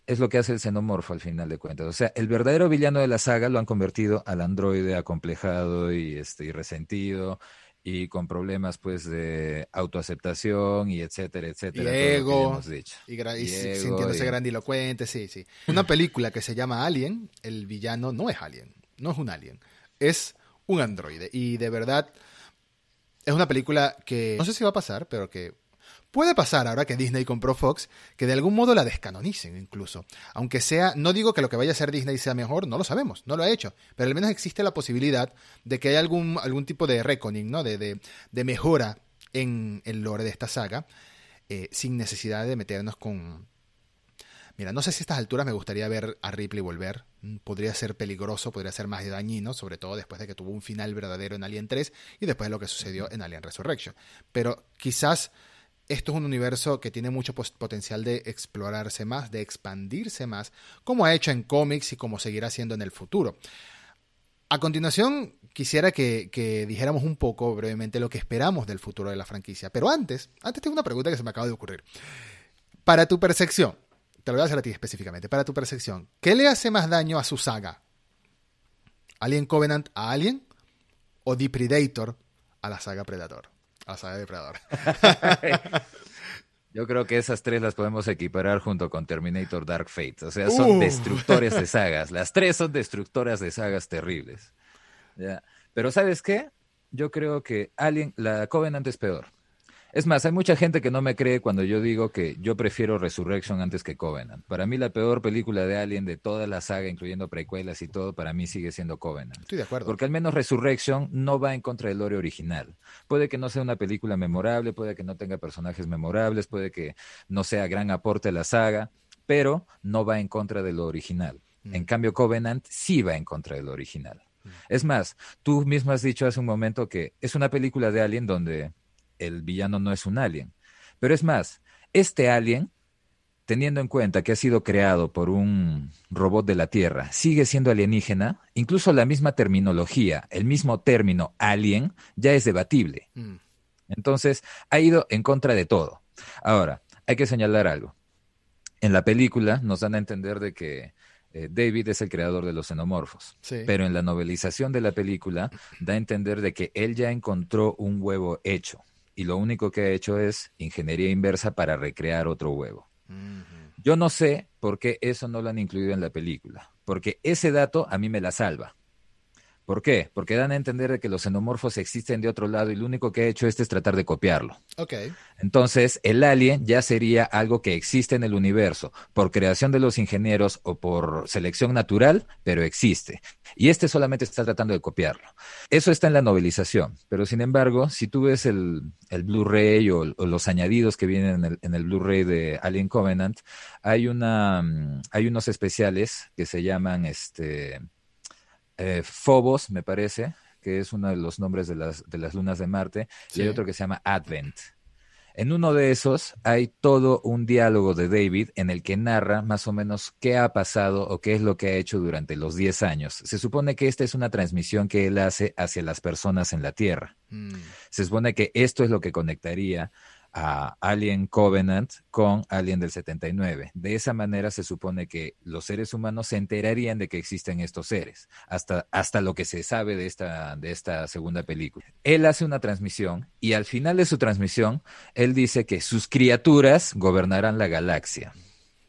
es lo que hace el xenomorfo al final de cuentas. O sea, el verdadero villano de la saga lo han convertido al androide acomplejado y, este, y resentido y con problemas pues de autoaceptación y etcétera, etcétera. Y ego, y, y, sintiéndose grandilocuente, sí, sí. Una película que se llama Alien, el villano no es Alien, no es un alien, es un androide. Y de verdad es una película que no sé si va a pasar, pero que puede pasar ahora que Disney compró Fox, que de algún modo la descanonicen incluso. Aunque sea, no digo que lo que vaya a hacer Disney sea mejor, no lo sabemos, no lo ha hecho, pero al menos existe la posibilidad de que haya algún, algún tipo de reckoning, ¿no? de, de, de mejora en el lore de esta saga, eh, sin necesidad de meternos con, Mira, no sé si a estas alturas me gustaría ver a Ripley volver. Mm, podría ser peligroso, podría ser más dañino, sobre todo después de que tuvo un final verdadero en Alien 3 y después de lo que sucedió en Alien Resurrection. Pero quizás esto es un universo que tiene mucho potencial de explorarse más, de expandirse más, como ha hecho en cómics y como seguirá haciendo en el futuro. A continuación, quisiera que, que, dijéramos un poco brevemente lo que esperamos del futuro de la franquicia. Pero antes, antes tengo una pregunta que se me acaba de ocurrir. Para tu percepción, te lo voy a hacer a ti específicamente, para tu percepción, ¿qué le hace más daño a su saga? ¿Alien Covenant a Alien o The Predator a la saga Predator? A la saga Depredador. Yo creo que esas tres las podemos equiparar junto con Terminator Dark Fate. O sea, son uh. destructores de sagas. Las tres son destructoras de sagas terribles. Pero ¿sabes qué? Yo creo que Alien, la Covenant es peor. Es más, hay mucha gente que no me cree cuando yo digo que yo prefiero Resurrection antes que Covenant. Para mí la peor película de Alien de toda la saga, incluyendo precuelas y todo, para mí sigue siendo Covenant. Estoy de acuerdo. Porque al menos Resurrection no va en contra del lore original. Puede que no sea una película memorable, puede que no tenga personajes memorables, puede que no sea gran aporte a la saga, pero no va en contra de lo original. Mm. En cambio, Covenant sí va en contra de lo original. Mm. Es más, tú mismo has dicho hace un momento que es una película de Alien donde el villano no es un alien. Pero es más, este alien, teniendo en cuenta que ha sido creado por un robot de la Tierra, sigue siendo alienígena, incluso la misma terminología, el mismo término alien, ya es debatible. Mm. Entonces, ha ido en contra de todo. Ahora, hay que señalar algo. En la película nos dan a entender de que eh, David es el creador de los xenomorfos. Pero en la novelización de la película da a entender de que él ya encontró un huevo hecho y lo único que ha hecho es ingeniería inversa para recrear otro huevo. Yo no sé por qué eso no lo han incluido en la película, porque ese dato a mí me la salva. ¿Por qué? Porque dan a entender que los xenomorfos existen de otro lado y lo único que ha hecho este es tratar de copiarlo. Ok. Entonces, el alien ya sería algo que existe en el universo, por creación de los ingenieros o por selección natural, pero existe. Y este solamente está tratando de copiarlo. Eso está en la novelización, pero sin embargo, si tú ves el, Blu-ray o, los añadidos que vienen en el, en el Blu-ray de Alien Covenant, hay, una, mm, hay unos especiales que se llaman este eh, Phobos, me parece, que es uno de los nombres de las, de las lunas de Marte, y hay otro que se llama Advent. En uno de esos hay todo un diálogo de David en el que narra más o menos qué ha pasado o qué es lo que ha hecho durante los 10 años. Se supone que esta es una transmisión que él hace hacia las personas en la Tierra. Mm. Se supone que esto es lo que conectaría a Alien Covenant con Alien del 79. De esa manera se supone que los seres humanos se enterarían de que existen estos seres, hasta, hasta lo que se sabe de esta, de esta segunda película. Él hace una transmisión y al final de su transmisión, él dice que sus criaturas gobernarán la galaxia.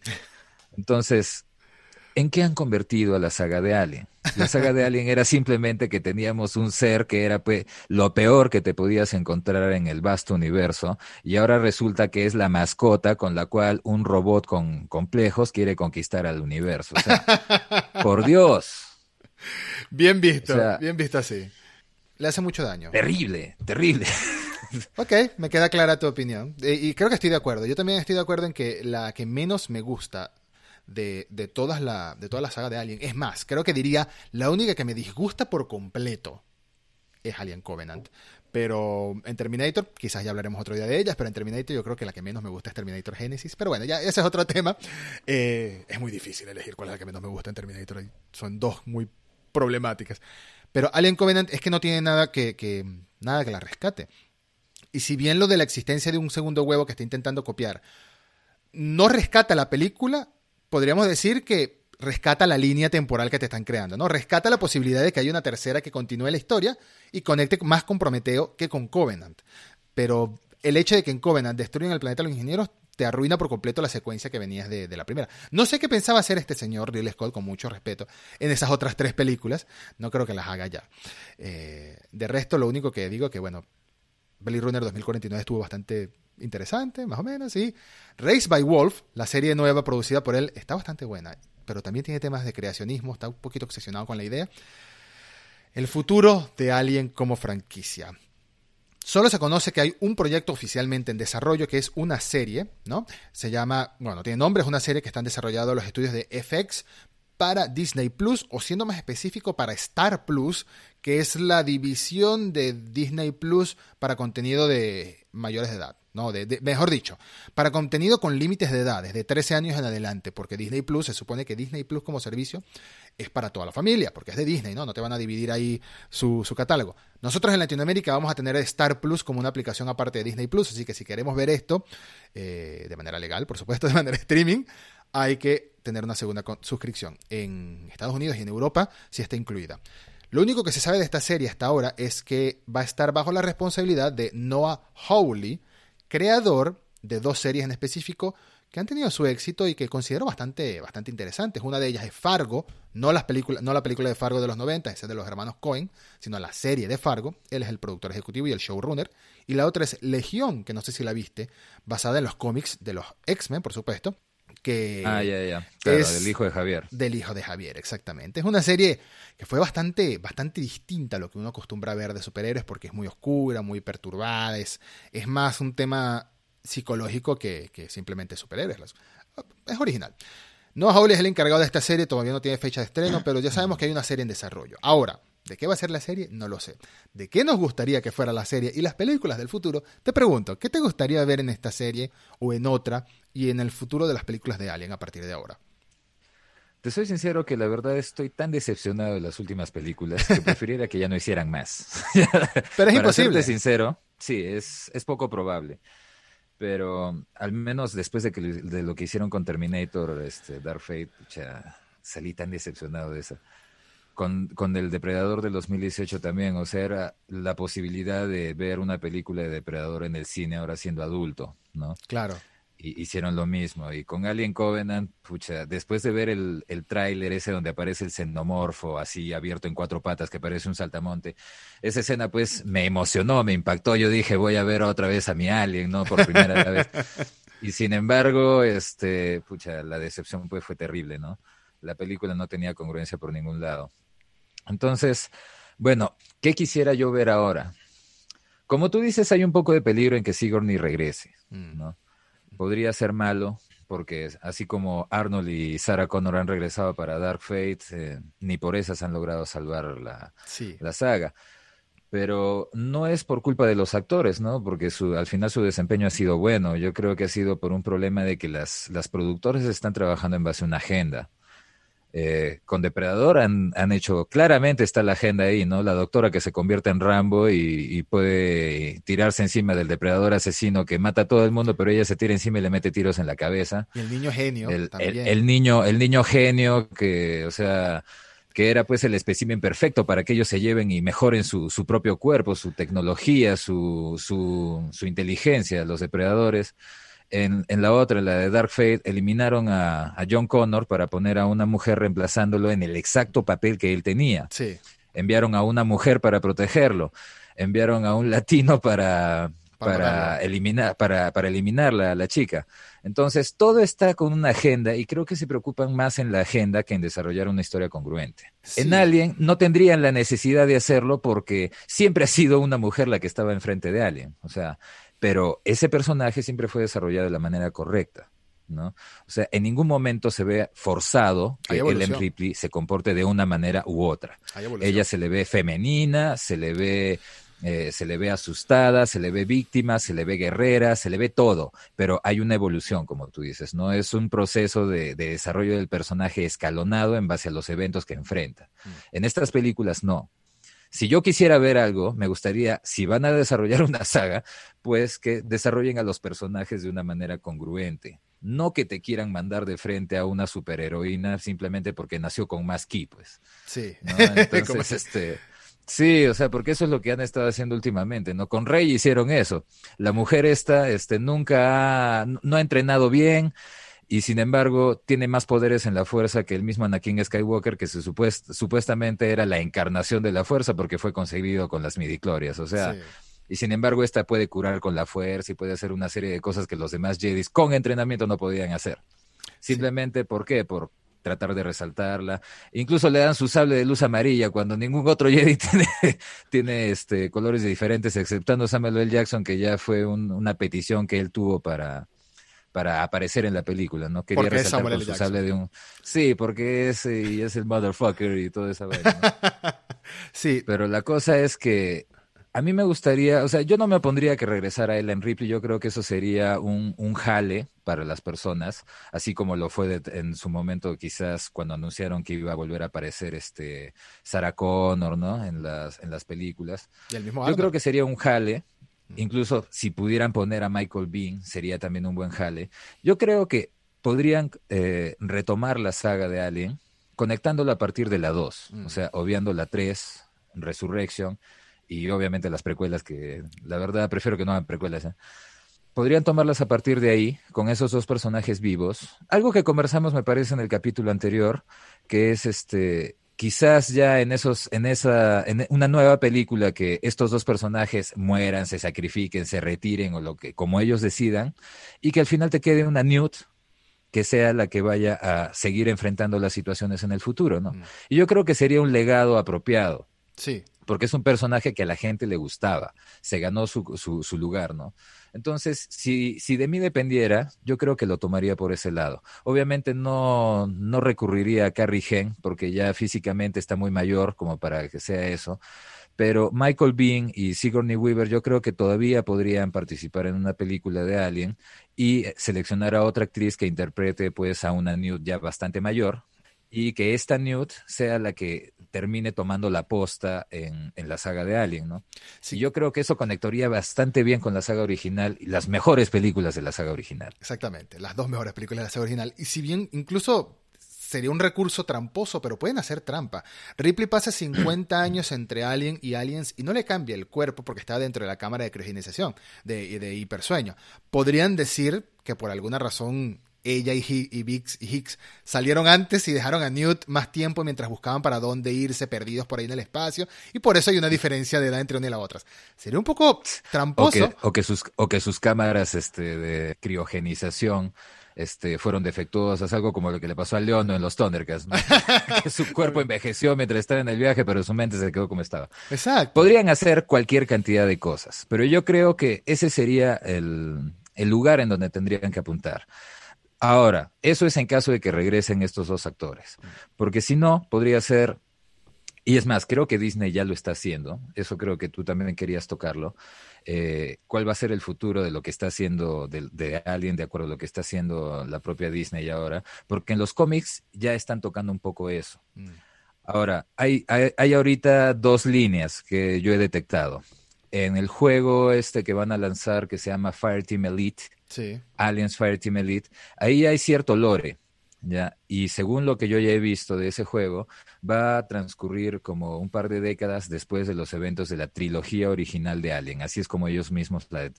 Entonces, ¿en qué han convertido a la saga de Alien? La saga de Alien era simplemente que teníamos un ser que era pues, lo peor que te podías encontrar en el vasto universo y ahora resulta que es la mascota con la cual un robot con complejos quiere conquistar al universo. por Dios. Bien visto, bien visto así. Le hace mucho daño. Terrible, terrible. Ok, me queda clara tu opinión. Y creo que estoy de acuerdo. Yo también estoy de acuerdo en que la que menos me gusta de, de, todas la, de toda la saga de Alien. Es más, creo que diría, la única que me disgusta por completo es Alien Covenant. Pero en Terminator, quizás ya hablaremos otro día de ellas, pero en Terminator yo creo que la que menos me gusta es Terminator Genesis. Pero bueno, ya ese es otro tema. Eh, es muy difícil elegir cuál es la que menos me gusta en Terminator. Son dos muy problemáticas. Pero Alien Covenant es que no tiene nada que, que, nada que la rescate. Y si bien lo de la existencia de un segundo huevo que está intentando copiar no rescata la película, podríamos decir que rescata la línea temporal que te están creando, ¿no? Rescata la posibilidad de que haya una tercera que continúe la historia y conecte más con Prometeo que con Covenant. Pero el hecho de que en Covenant destruyan el planeta los ingenieros te arruina por completo la secuencia que venías de, la primera. No sé qué pensaba hacer este señor, Ridley Scott, con mucho respeto, en esas otras tres películas. No creo que las haga ya. Eh, de resto, lo único que digo que, bueno, Blade Runner 2049 estuvo bastante interesante, más o menos, sí. Race by Wolf, la serie nueva producida por él, está bastante buena, pero también tiene temas de creacionismo, está un poquito obsesionado con la idea. El futuro de Alien como franquicia. Solo se conoce que hay un proyecto oficialmente en desarrollo que es una serie, ¿no? Se llama, bueno, tiene nombre, es una serie que están desarrollando los estudios de FX para Disney Plus, o siendo más específico, para Star Plus, que es la división de Disney Plus para contenido de mayores de edad. No, de, mejor dicho, para contenido con límites de edad, de 13 años en adelante, porque Disney Plus, se supone que Disney Plus como servicio es para toda la familia, porque es de Disney, ¿no? No te van a dividir ahí su, catálogo. Nosotros en Latinoamérica vamos a tener Star Plus como una aplicación aparte de Disney Plus, así que si queremos ver esto, eh, de manera legal, por supuesto, de manera streaming, hay que tener una segunda suscripción. En Estados Unidos y en Europa sí está incluida. Lo único que se sabe de esta serie hasta ahora es que va a estar bajo la responsabilidad de Noah Hawley, creador de dos series en específico que han tenido su éxito y que considero bastante, bastante interesantes. Una de ellas es Fargo, no, las películas, no la película de Fargo de los 90, esa de los hermanos Cohen, sino la serie de Fargo. Él es el productor ejecutivo y el showrunner. Y la otra es Legión, que no sé si la viste, basada en los cómics de los X-Men, por supuesto. Que ah, ya, ya. Claro, del hijo de Javier. Del hijo de Javier, exactamente. Es una serie que fue bastante, bastante distinta a lo que uno acostumbra a ver de superhéroes porque es muy oscura, muy perturbada, es, es más un tema psicológico que, simplemente superhéroes. Es original. Noah Hawley es el encargado de esta serie, todavía no tiene fecha de estreno, pero ya sabemos que hay una serie en desarrollo. Ahora, ¿de qué va a ser la serie? No lo sé. ¿De qué nos gustaría que fuera la serie y las películas del futuro? Te pregunto, ¿qué te gustaría ver en esta serie o en otra y en el futuro de las películas de Alien a partir de ahora? Te soy sincero que la verdad estoy tan decepcionado de las últimas películas que preferiría que ya no hicieran más. Pero es imposible. sincero, sí, es, es poco probable. Pero al menos después de, que, de lo que hicieron con Terminator, este, Dark Fate, salí tan decepcionado de esa. Con, con el Depredador del 2018 también, o sea, era la posibilidad de ver una película de Depredador en el cine ahora siendo adulto, ¿no? Claro hicieron lo mismo. Y con Alien Covenant, pucha, después de ver el, el tráiler ese donde aparece el xenomorfo así abierto en cuatro patas que parece un saltamonte, esa escena pues me emocionó, me impactó. Yo dije, voy a ver otra vez a mi Alien, ¿no? Por primera vez. Y sin embargo, este, pucha, la decepción pues fue terrible, ¿no? La película no tenía congruencia por ningún lado. Entonces, bueno, ¿qué quisiera yo ver ahora? Como tú dices, hay un poco de peligro en que Sigourney regrese, mm. ¿no? Podría ser malo, porque así como Arnold y Sarah Connor han regresado para Dark Fate, eh, ni por esas han logrado salvar la, la, saga. Pero no es por culpa de los actores, ¿no? Porque su, al final su desempeño ha sido bueno. Yo creo que ha sido por un problema de que las, las productores están trabajando en base a una agenda. Eh, con Depredador han, han, hecho, claramente está la agenda ahí, ¿no? La doctora que se convierte en Rambo y, puede tirarse encima del depredador asesino que mata a todo el mundo, pero ella se tira encima y le mete tiros en la cabeza. Y el niño genio el, El, niño, el niño genio que, o sea, que era pues el espécimen perfecto para que ellos se lleven y mejoren su, su propio cuerpo, su tecnología, su, su, su inteligencia, los depredadores. En, en, la otra, la de Dark Fate, eliminaron a, a, John Connor para poner a una mujer reemplazándolo en el exacto papel que él tenía. Sí. Enviaron a una mujer para protegerlo. Enviaron a un latino para, para, eliminar, para, para eliminarla a la chica. Entonces, todo está con una agenda y creo que se preocupan más en la agenda que en desarrollar una historia congruente. En Alien no tendrían la necesidad de hacerlo porque siempre ha sido una mujer la que estaba enfrente de Alien. O sea, pero ese personaje siempre fue desarrollado de la manera correcta. ¿no? O sea, en ningún momento se ve forzado que Ellen Ripley se comporte de una manera u otra. Ella se le ve femenina, se le ve, eh, se le ve asustada, se le ve víctima, se le ve guerrera, se le ve todo, pero hay una evolución, como tú dices, ¿no? Es un proceso de, desarrollo del personaje escalonado en base a los eventos que enfrenta. Mm. En estas películas no si yo quisiera ver algo, me gustaría, si van a desarrollar una saga, pues que desarrollen a los personajes de una manera congruente. No que te quieran mandar de frente a una superheroína simplemente porque nació con más ki, pues. Sí. Entonces, este. Sí, o sea, porque eso es lo que han estado haciendo últimamente, ¿no? Con Rey hicieron eso. La mujer esta, este, nunca ha, no ha entrenado bien, y sin embargo tiene más poderes en la fuerza que el mismo Anakin Skywalker, que se supuestamente era la encarnación de la fuerza porque fue concebido con las midichlorias, o sea, y sin embargo esta puede curar con la fuerza y puede hacer una serie de cosas que los demás Jedis con entrenamiento no podían hacer. Simplemente, ¿por qué? Por tratar de resaltarla. Incluso le dan su sable de luz amarilla cuando ningún otro Jedi tiene, tiene este, colores diferentes, exceptando Samuel L. Jackson, que ya fue una petición que él tuvo para, para aparecer en la película, ¿no? Quería resaltar su sable de un... Sí, porque es, y es el motherfucker y toda esa vaina. sí. Pero la cosa es que a mí me gustaría, o sea, yo no me opondría a que regresara Ellen Ripley, yo creo que eso sería un, un jale para las personas, así como lo fue en su momento quizás cuando anunciaron que iba a volver a aparecer este Sarah Connor, ¿no? En las, en las películas. yo creo que sería un jale, Incluso si pudieran poner a Michael Bean, sería también un buen jale. Yo creo que podrían eh, retomar la saga de Alien conectándola a partir de la 2, o mm. sea, obviando la 3, Resurrection, y obviamente las precuelas, que la verdad prefiero que no hagan precuelas. ¿eh? Podrían tomarlas a partir de ahí, con esos dos personajes vivos. Algo que conversamos, me parece, en el capítulo anterior, que es este quizás ya en esos, en esa, en una nueva película que estos dos personajes mueran, se sacrifiquen, se retiren o lo que, como ellos decidan, y que al final te quede una Newt que sea la que vaya a seguir enfrentando las situaciones en el futuro, ¿no? Mm. Y yo creo que sería un legado apropiado. Sí. Porque es un personaje que a la gente le gustaba, se ganó su, su, su lugar, ¿no? Entonces, si, si de mí dependiera, yo creo que lo tomaría por ese lado. Obviamente no, no recurriría a Carrie Hen, porque ya físicamente está muy mayor como para que sea eso. Pero Michael Bean y Sigourney Weaver yo creo que todavía podrían participar en una película de Alien y seleccionar a otra actriz que interprete pues a una Newt ya bastante mayor, y que esta Newt sea la que termine tomando la posta en, en la saga de Alien, ¿no? Sí. yo creo que eso conectaría bastante bien con la saga original y las mejores películas de la saga original. Exactamente, las dos mejores películas de la saga original. Y si bien incluso sería un recurso tramposo, pero pueden hacer trampa. Ripley pasa 50 años entre Alien y Aliens y no le cambia el cuerpo porque está dentro de la cámara de criogenización, de, de hipersueño. Podrían decir que por alguna razón ella y, Higgs salieron antes y dejaron a Newt más tiempo mientras buscaban para dónde irse, perdidos por ahí en el espacio, y por eso hay una diferencia de edad entre una y la otra. Sería un poco tramposo. O que, sus, o que sus cámaras este, de criogenización este, fueron defectuosas, algo como lo que le pasó a León en los Thundercats, que su cuerpo envejeció mientras estaba en el viaje, pero su mente se quedó como estaba. Exacto. Podrían hacer cualquier cantidad de cosas, pero yo creo que ese sería el, el lugar en donde tendrían que apuntar. Ahora, eso es en caso de que regresen estos dos actores, porque si no, podría ser, y es más, creo que Disney ya lo está haciendo, eso creo que tú también querías tocarlo, eh, cuál va a ser el futuro de lo que está haciendo de, de, Alien, de acuerdo a lo que está haciendo la propia Disney ahora, porque en los cómics ya están tocando un poco eso. Mm. Ahora, hay, hay, hay ahorita dos líneas que yo he detectado. En el juego este que van a lanzar que se llama Fireteam Elite, Aliens Fireteam Elite, ahí hay cierto lore, ¿ya? Y según lo que yo ya he visto de ese juego, va a transcurrir como un par de décadas después de los eventos de la trilogía original de Alien, así es como ellos mismos la,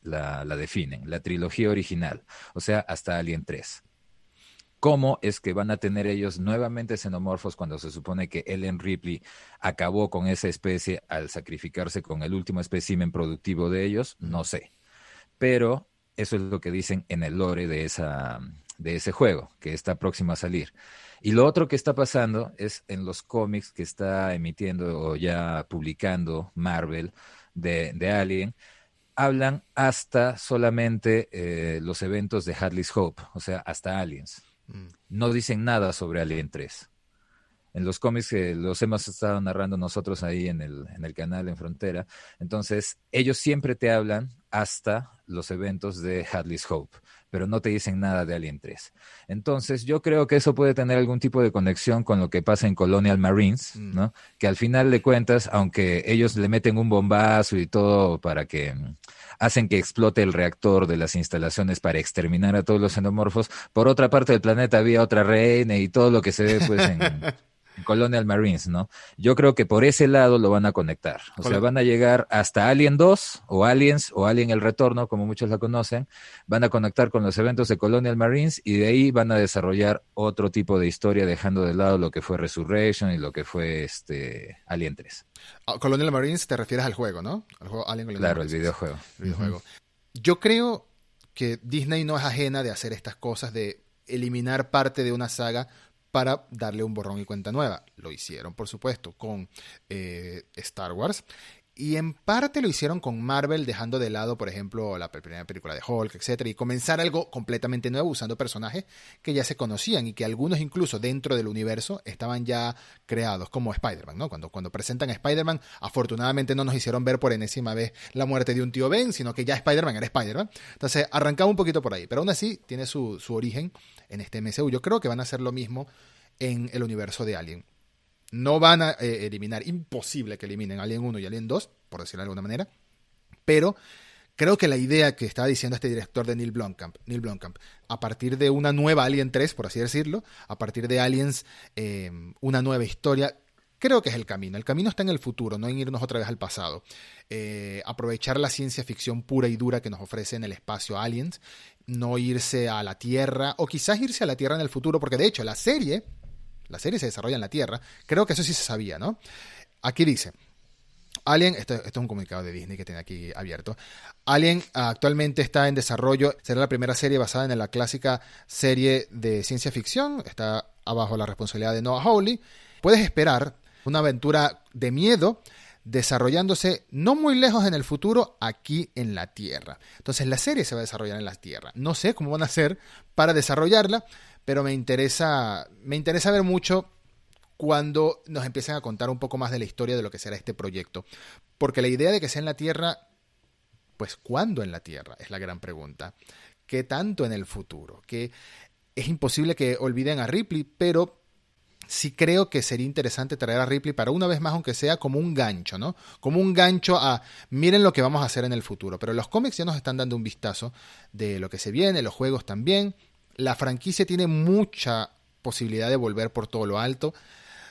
la definen, la trilogía original, o sea, hasta Alien 3 cómo es que van a tener ellos nuevamente xenomorfos cuando se supone que Ellen Ripley acabó con esa especie al sacrificarse con el último espécimen productivo de ellos, no sé. Pero eso es lo que dicen en el lore de, esa, de ese juego, que está próximo a salir. Y lo otro que está pasando es en los cómics que está emitiendo o ya publicando Marvel de, de Alien, hablan hasta solamente eh, los eventos de Hadley's Hope, o sea, hasta Aliens. Mm. No dicen nada sobre Alien 3 en los cómics que los hemos estado narrando nosotros ahí en el, en el canal en Frontera. Entonces, ellos siempre te hablan hasta los eventos de Hadley's Hope, pero no te dicen nada de Alien 3. Entonces, yo creo que eso puede tener algún tipo de conexión con lo que pasa en Colonial Marines, mm. ¿no? Que al final de cuentas, aunque ellos le meten un bombazo y todo para que hacen que explote el reactor de las instalaciones para exterminar a todos los xenomorfos, por otra parte del planeta había otra reina y todo lo que se ve pues en Colonial Marines, ¿no? Yo creo que por ese lado lo van a conectar. O sea, van a llegar hasta Alien 2 o Aliens o Alien el Retorno, como muchos la conocen. Van a conectar con los eventos de Colonial Marines y de ahí van a desarrollar otro tipo de historia, dejando de lado lo que fue Resurrection y lo que fue este Alien 3. Ah, Colonial Marines te refieres al juego, ¿no? Al juego Alien Claro, el videojuego. videojuego. Yo creo que Disney no es ajena de hacer estas cosas, de eliminar parte de una saga para darle un borrón y cuenta nueva. Lo hicieron, por supuesto, con eh, Star Wars. Y en parte lo hicieron con Marvel, dejando de lado, por ejemplo, la primera película de Hulk, etcétera, y comenzar algo completamente nuevo usando personajes que ya se conocían y que algunos incluso dentro del universo estaban ya creados, como Spider-Man, ¿no? Cuando, cuando presentan a Spider-Man, afortunadamente no nos hicieron ver por enésima vez la muerte de un tío Ben, sino que ya Spider-Man era Spider-Man. Entonces, arrancaba un poquito por ahí, pero aún así tiene su, su origen en este MCU. Yo creo que van a hacer lo mismo en el universo de Alien. No van a eh, eliminar, imposible que eliminen Alien 1 y Alien 2, por decirlo de alguna manera, pero creo que la idea que estaba diciendo este director de Neil Blomkamp, Neil Blomkamp a partir de una nueva Alien 3, por así decirlo, a partir de Aliens, eh, una nueva historia, creo que es el camino. El camino está en el futuro, no en irnos otra vez al pasado. Eh, aprovechar la ciencia ficción pura y dura que nos ofrece en el espacio Aliens, no irse a la Tierra, o quizás irse a la Tierra en el futuro, porque de hecho la serie la serie se desarrolla en la Tierra. Creo que eso sí se sabía, ¿no? Aquí dice, Alien, esto, es un comunicado de Disney que tiene aquí abierto. Alien actualmente está en desarrollo, será la primera serie basada en la clásica serie de ciencia ficción, está abajo la responsabilidad de Noah Hawley. Puedes esperar una aventura de miedo desarrollándose no muy lejos en el futuro aquí en la Tierra. Entonces la serie se va a desarrollar en la Tierra. No sé cómo van a hacer para desarrollarla, pero me interesa, me interesa ver mucho cuando nos empiecen a contar un poco más de la historia de lo que será este proyecto. Porque la idea de que sea en la Tierra, pues ¿cuándo en la Tierra? Es la gran pregunta. ¿Qué tanto en el futuro? Que es imposible que olviden a Ripley, pero sí creo que sería interesante traer a Ripley para una vez más, aunque sea como un gancho, ¿no? Como un gancho a miren lo que vamos a hacer en el futuro. Pero los cómics ya nos están dando un vistazo de lo que se viene, los juegos también la franquicia tiene mucha posibilidad de volver por todo lo alto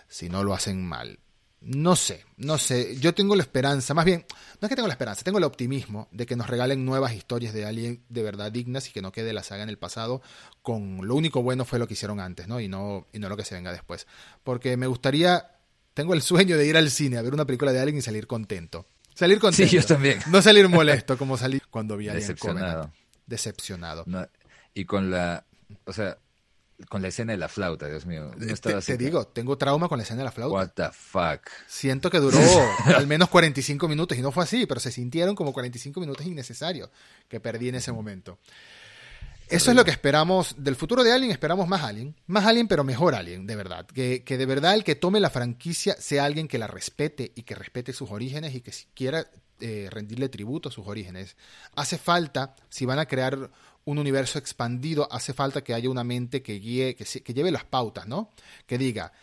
si no lo hacen mal. No sé, no sé. Yo tengo la esperanza, más bien, no es que tengo la esperanza, tengo el optimismo de que nos regalen nuevas historias de alguien de verdad dignas y que no quede la saga en el pasado con lo único bueno fue lo que hicieron antes, ¿no? Y no, y no lo que se venga después. Porque me gustaría, tengo el sueño de ir al cine a ver una película de alguien y salir contento. Salir contento. Sí, yo también. No salir molesto como salí cuando vi a Decepcionado. Decepcionado. y con la, o sea, con la escena de la flauta, Dios mío. No te, digo, tengo trauma con la escena de la flauta. What the fuck. Siento que duró al menos 45 minutos y no fue así, pero se sintieron como 45 minutos innecesarios que perdí en ese momento. Eso es lo que esperamos del futuro de Alien, esperamos más Alien, más Alien pero mejor Alien, de verdad. Que, que de verdad el que tome la franquicia sea alguien que la respete y que respete sus orígenes y que quiera eh, rendirle tributo a sus orígenes. Hace falta, si van a crear un universo expandido, hace falta que haya una mente que guíe, que, que lleve las pautas, ¿no? Que diga,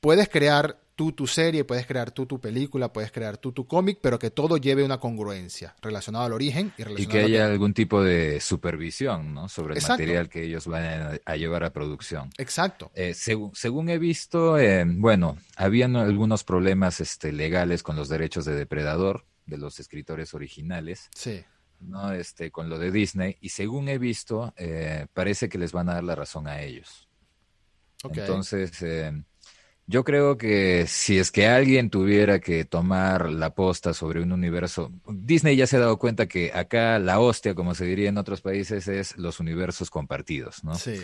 puedes crear tú tu serie, puedes crear tú tu película, puedes crear tú tu cómic, pero que todo lleve una congruencia relacionada al origen y relacionado Y que haya algún tipo de supervisión, ¿no? Sobre el material que ellos van a, llevar a producción. Exacto. Eh, según, he visto, eh, bueno, habían algunos problemas este, legales con los derechos de depredador de los escritores originales. Sí. ¿No? Este, con lo de Disney, y según he visto, eh, parece que les van a dar la razón a ellos. Entonces, eh, yo creo que si es que alguien tuviera que tomar la posta sobre un universo, Disney ya se ha dado cuenta que acá la hostia, como se diría en otros países, es los universos compartidos, ¿no? Sí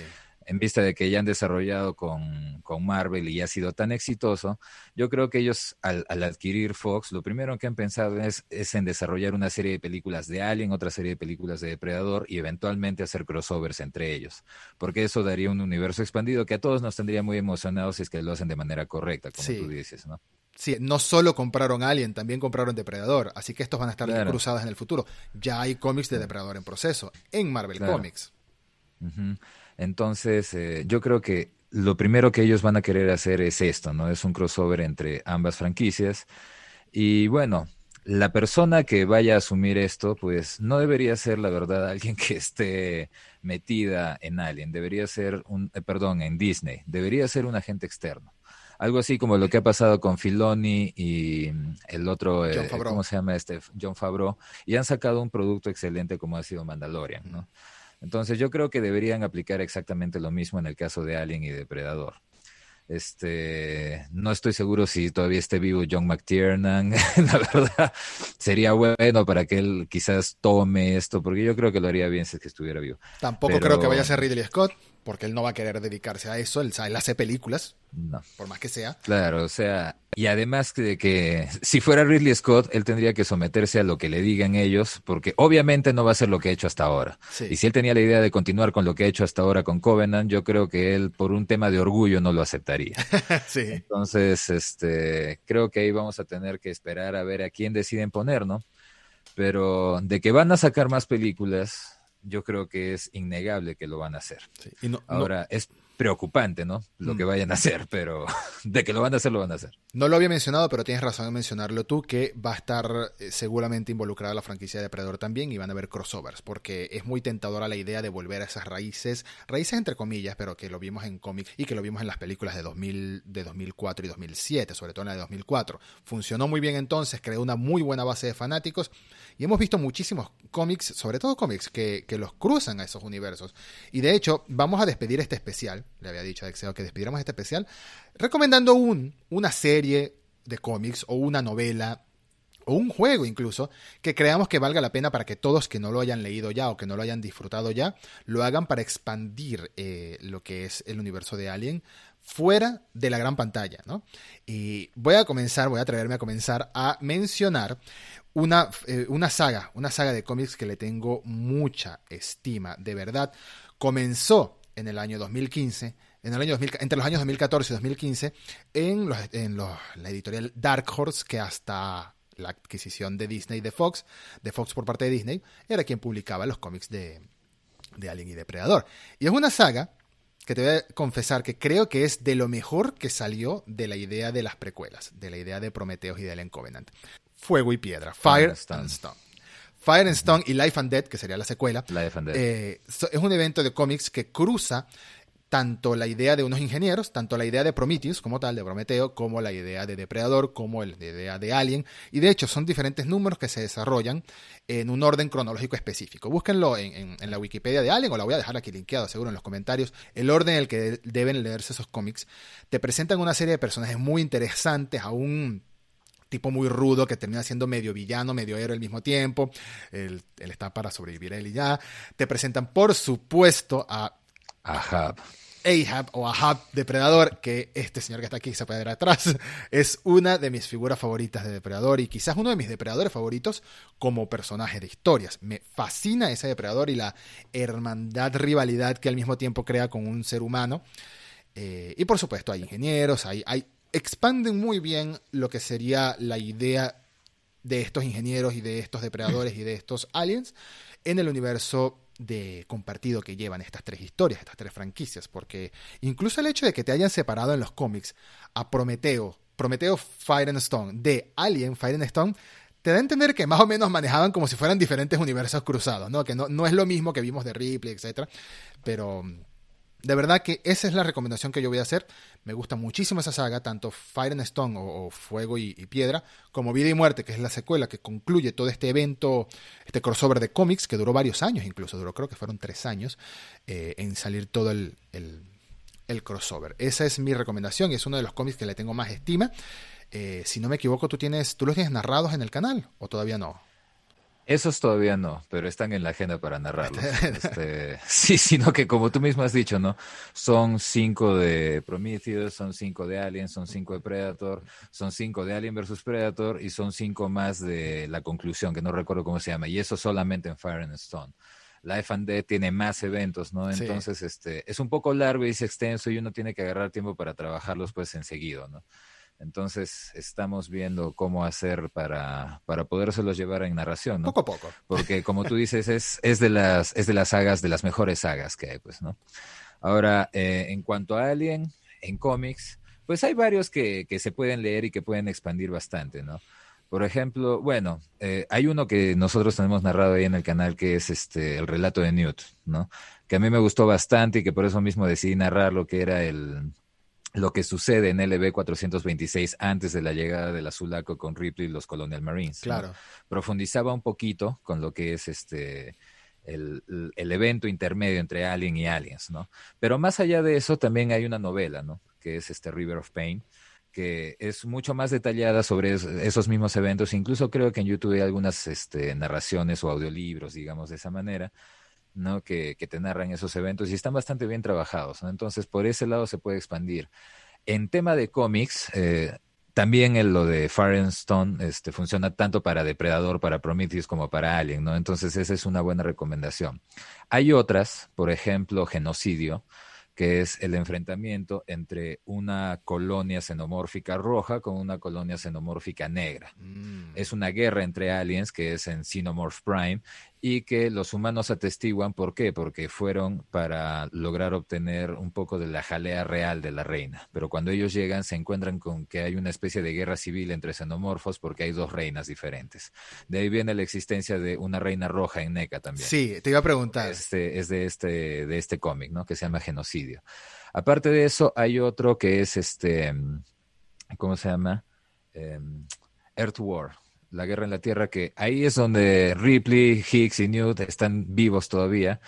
en vista de que ya han desarrollado con, Marvel y ha sido tan exitoso, yo creo que ellos al, adquirir Fox, lo primero que han pensado es, es, en desarrollar una serie de películas de Alien, otra serie de películas de Depredador y eventualmente hacer crossovers entre ellos, porque eso daría un universo expandido que a todos nos tendría muy emocionados si es que lo hacen de manera correcta, como tú dices, ¿no? Sí, no solo compraron Alien, también compraron Depredador, así que estos van a estar cruzados en el futuro. Ya hay cómics de Depredador en proceso, en Marvel Comics. Entonces, eh, yo creo que lo primero que ellos van a querer hacer es esto, ¿no? Es un crossover entre ambas franquicias. Y bueno, la persona que vaya a asumir esto, pues no debería ser, la verdad, alguien que esté metida en Alien, debería ser un, eh, perdón, en Disney, debería ser un agente externo. Algo así como lo que ha pasado con Filoni y mm, el otro, eh, ¿cómo se llama este? John Favreau, y han sacado un producto excelente como ha sido Mandalorian, ¿no? Entonces yo creo que deberían aplicar exactamente lo mismo en el caso de Alien y Depredador. Este, no estoy seguro si todavía esté vivo John McTiernan. La verdad, sería bueno para que él quizás tome esto, porque yo creo que lo haría bien si es que estuviera vivo. Tampoco creo que vaya a ser Ridley Scott porque él no va a querer dedicarse a eso, él, hace películas, no. por más que sea. Claro, o sea, y además de que si fuera Ridley Scott, él tendría que someterse a lo que le digan ellos, porque obviamente no va a ser lo que ha hecho hasta ahora. Y si él tenía la idea de continuar con lo que ha hecho hasta ahora con Covenant, yo creo que él por un tema de orgullo no lo aceptaría. sí. Entonces, este, creo que ahí vamos a tener que esperar a ver a quién deciden poner, ¿no? Pero de que van a sacar más películas, yo creo que es innegable que lo van a hacer. Ahora, es preocupante, ¿no? Lo que mm. vayan a hacer, pero de que lo van a hacer, lo van a hacer. No lo había mencionado, pero tienes razón en mencionarlo tú, que va a estar eh, seguramente involucrada la franquicia de Depredador también y van a haber crossovers, porque es muy tentadora la idea de volver a esas raíces, raíces entre comillas, pero que lo vimos en cómics y que lo vimos en las películas de, 2000, de 2004 y 2007, sobre todo en la de 2004. Funcionó muy bien entonces, creó una muy buena base de fanáticos y hemos visto muchísimos cómics, sobre todo cómics, que, los cruzan a esos universos. Y de hecho, vamos a despedir este especial le había dicho a Exeo que despidiéramos este especial, recomendando un, una serie de cómics o una novela o un juego incluso que creamos que valga la pena para que todos que no lo hayan leído ya o que no lo hayan disfrutado ya lo hagan para expandir eh, lo que es el universo de Alien fuera de la gran pantalla, ¿no? Y voy a comenzar, voy a atreverme a comenzar a mencionar una, eh, una saga, una saga de cómics que le tengo mucha estima, de verdad. Comenzó en el año 2015, en el año entre los años 2014 y 2015, en, los, en la editorial Dark Horse, que hasta la adquisición de Disney de Fox, de Fox por parte de Disney, era quien publicaba los cómics de, de Alien y Depredador. Y es una saga que te voy a confesar que creo que es de lo mejor que salió de la idea de las precuelas, de la idea de Prometheus y de Alien Covenant. Fuego y piedra, Fire and Stone. Fire and Stone y Life and Dead, que sería la secuela, Life and Dead. Eh, es un evento de cómics que cruza tanto la idea de unos ingenieros, tanto la idea de Prometheus como tal, de Prometeo, como la idea de Depredador, como la idea de Alien. Y de hecho son diferentes números que se desarrollan en un orden cronológico específico. Búsquenlo en, la Wikipedia de Alien, o la voy a dejar aquí linkeado seguro en los comentarios, el orden en el que deben leerse esos cómics. Te presentan una serie de personajes muy interesantes, a un tipo muy rudo que termina siendo medio villano, medio héroe al mismo tiempo. Él, él está para sobrevivir a él y ya. Te presentan, por supuesto, a Ahab. Ahab o Ahab Depredador, que este señor que está aquí se puede ver atrás, es una de mis figuras favoritas de Depredador y quizás uno de mis depredadores favoritos como personaje de historias. Me fascina ese depredador y la hermandad, rivalidad que al mismo tiempo crea con un ser humano. Eh, y por supuesto hay ingenieros, hay, hay, expanden muy bien lo que sería la idea de estos ingenieros y de estos depredadores y de estos aliens en el universo de compartido que llevan estas tres historias, estas tres franquicias, porque incluso el hecho de que te hayan separado en los cómics a Prometeo, Prometeo Fire and Stone, de Alien Fire and Stone, te da a entender que más o menos manejaban como si fueran diferentes universos cruzados, ¿no? Que no, no es lo mismo que vimos de Ripley, etc. Pero de verdad que esa es la recomendación que yo voy a hacer. Me gusta muchísimo esa saga, tanto Fire and Stone o, Fuego y, Piedra, como Vida y Muerte, que es la secuela que concluye todo este evento, este crossover de cómics, que duró varios años incluso, duró creo que fueron tres años eh, en salir todo el, el, crossover. Esa es mi recomendación y es uno de los cómics que le tengo más estima. Eh, si no me equivoco, tú tienes, tú los tienes narrados en el canal o todavía no. Esos todavía no, pero están en la agenda para narrarlos. Este, sí, sino que como tú mismo has dicho, ¿no? Son cinco de Prometheus, son cinco de Alien, son cinco de Predator, son cinco de Alien versus Predator y son cinco más de la conclusión, que no recuerdo cómo se llama, y eso solamente en Fire and Stone. Life and Dead tiene más eventos, ¿no? Entonces, este, es un poco largo y es extenso y uno tiene que agarrar tiempo para trabajarlos pues enseguida, ¿no? Entonces estamos viendo cómo hacer para, para podérselos llevar en narración, ¿no? Poco a poco. Porque como tú dices, es, es, de las, es de las sagas, de las mejores sagas que hay, pues, ¿no? Ahora, eh, en cuanto a Alien, en cómics, pues hay varios que, que, se pueden leer y que pueden expandir bastante, ¿no? Por ejemplo, bueno, eh, hay uno que nosotros tenemos narrado ahí en el canal que es este el relato de Newt, ¿no? Que a mí me gustó bastante y que por eso mismo decidí narrarlo, que era el, lo que sucede en LB 426 antes de la llegada del Azulaco con Ripley y los Colonial Marines. Claro. Profundizaba un poquito con lo que es este el, el, evento intermedio entre Alien y Aliens, ¿no? Pero más allá de eso también hay una novela, ¿no? Que es este River of Pain, que es mucho más detallada sobre esos mismos eventos. Incluso creo que en YouTube hay algunas este, narraciones o audiolibros, digamos, de esa manera ¿no? Que, que, te narran esos eventos y están bastante bien trabajados. Entonces, por ese lado se puede expandir. En tema de cómics, eh, también en lo de Fire and Stone este, funciona tanto para Depredador, para Prometheus como para Alien, ¿no? Entonces, esa es una buena recomendación. Hay otras, por ejemplo, Genocidio, que es el enfrentamiento entre una colonia xenomórfica roja con una colonia xenomórfica negra. Mm. Es una guerra entre aliens que es en Xenomorph Prime y que los humanos atestiguan. ¿Por qué? Porque fueron para lograr obtener un poco de la jalea real de la reina. Pero cuando ellos llegan se encuentran con que hay una especie de guerra civil entre xenomorfos porque hay dos reinas diferentes. De ahí viene la existencia de una reina roja en NECA también. Sí, te iba a preguntar. Este, es de este, de este cómic, ¿no? Que se llama Genocidio. Aparte de eso, hay otro que es este, ¿cómo se llama? Em, Earth War la guerra en la Tierra, que ahí es donde Ripley, Higgs y Newt están vivos todavía.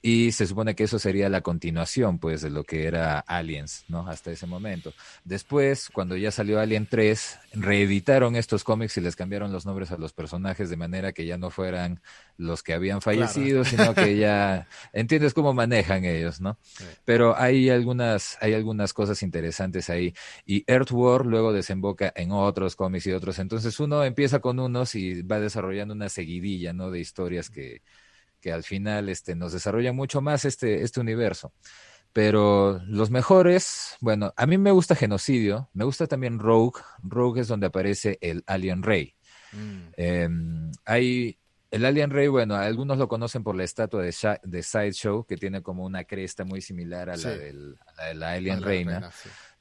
Y se supone que eso sería la continuación, pues, de lo que era Aliens, ¿no? Hasta ese momento. Después, cuando ya salió Alien 3, reeditaron estos cómics y les cambiaron los nombres a los personajes de manera que ya no fueran los que habían fallecido, sino que ya entiendes cómo manejan ellos, ¿no? Pero hay algunas, hay algunas cosas interesantes ahí. Y Earth War luego desemboca en otros cómics y otros. Entonces uno empieza con unos y va desarrollando una seguidilla, ¿no? De historias que al final este, nos desarrolla mucho más este, este universo. Pero los mejores, bueno, a mí me gusta Genocidio, me gusta también Rogue. Rogue es donde aparece el Alien Rey. Mm. Em, hay el Alien Rey, bueno, algunos lo conocen por la estatua de, de Sideshow, que tiene como una cresta muy similar a la, del, la Alien Reina.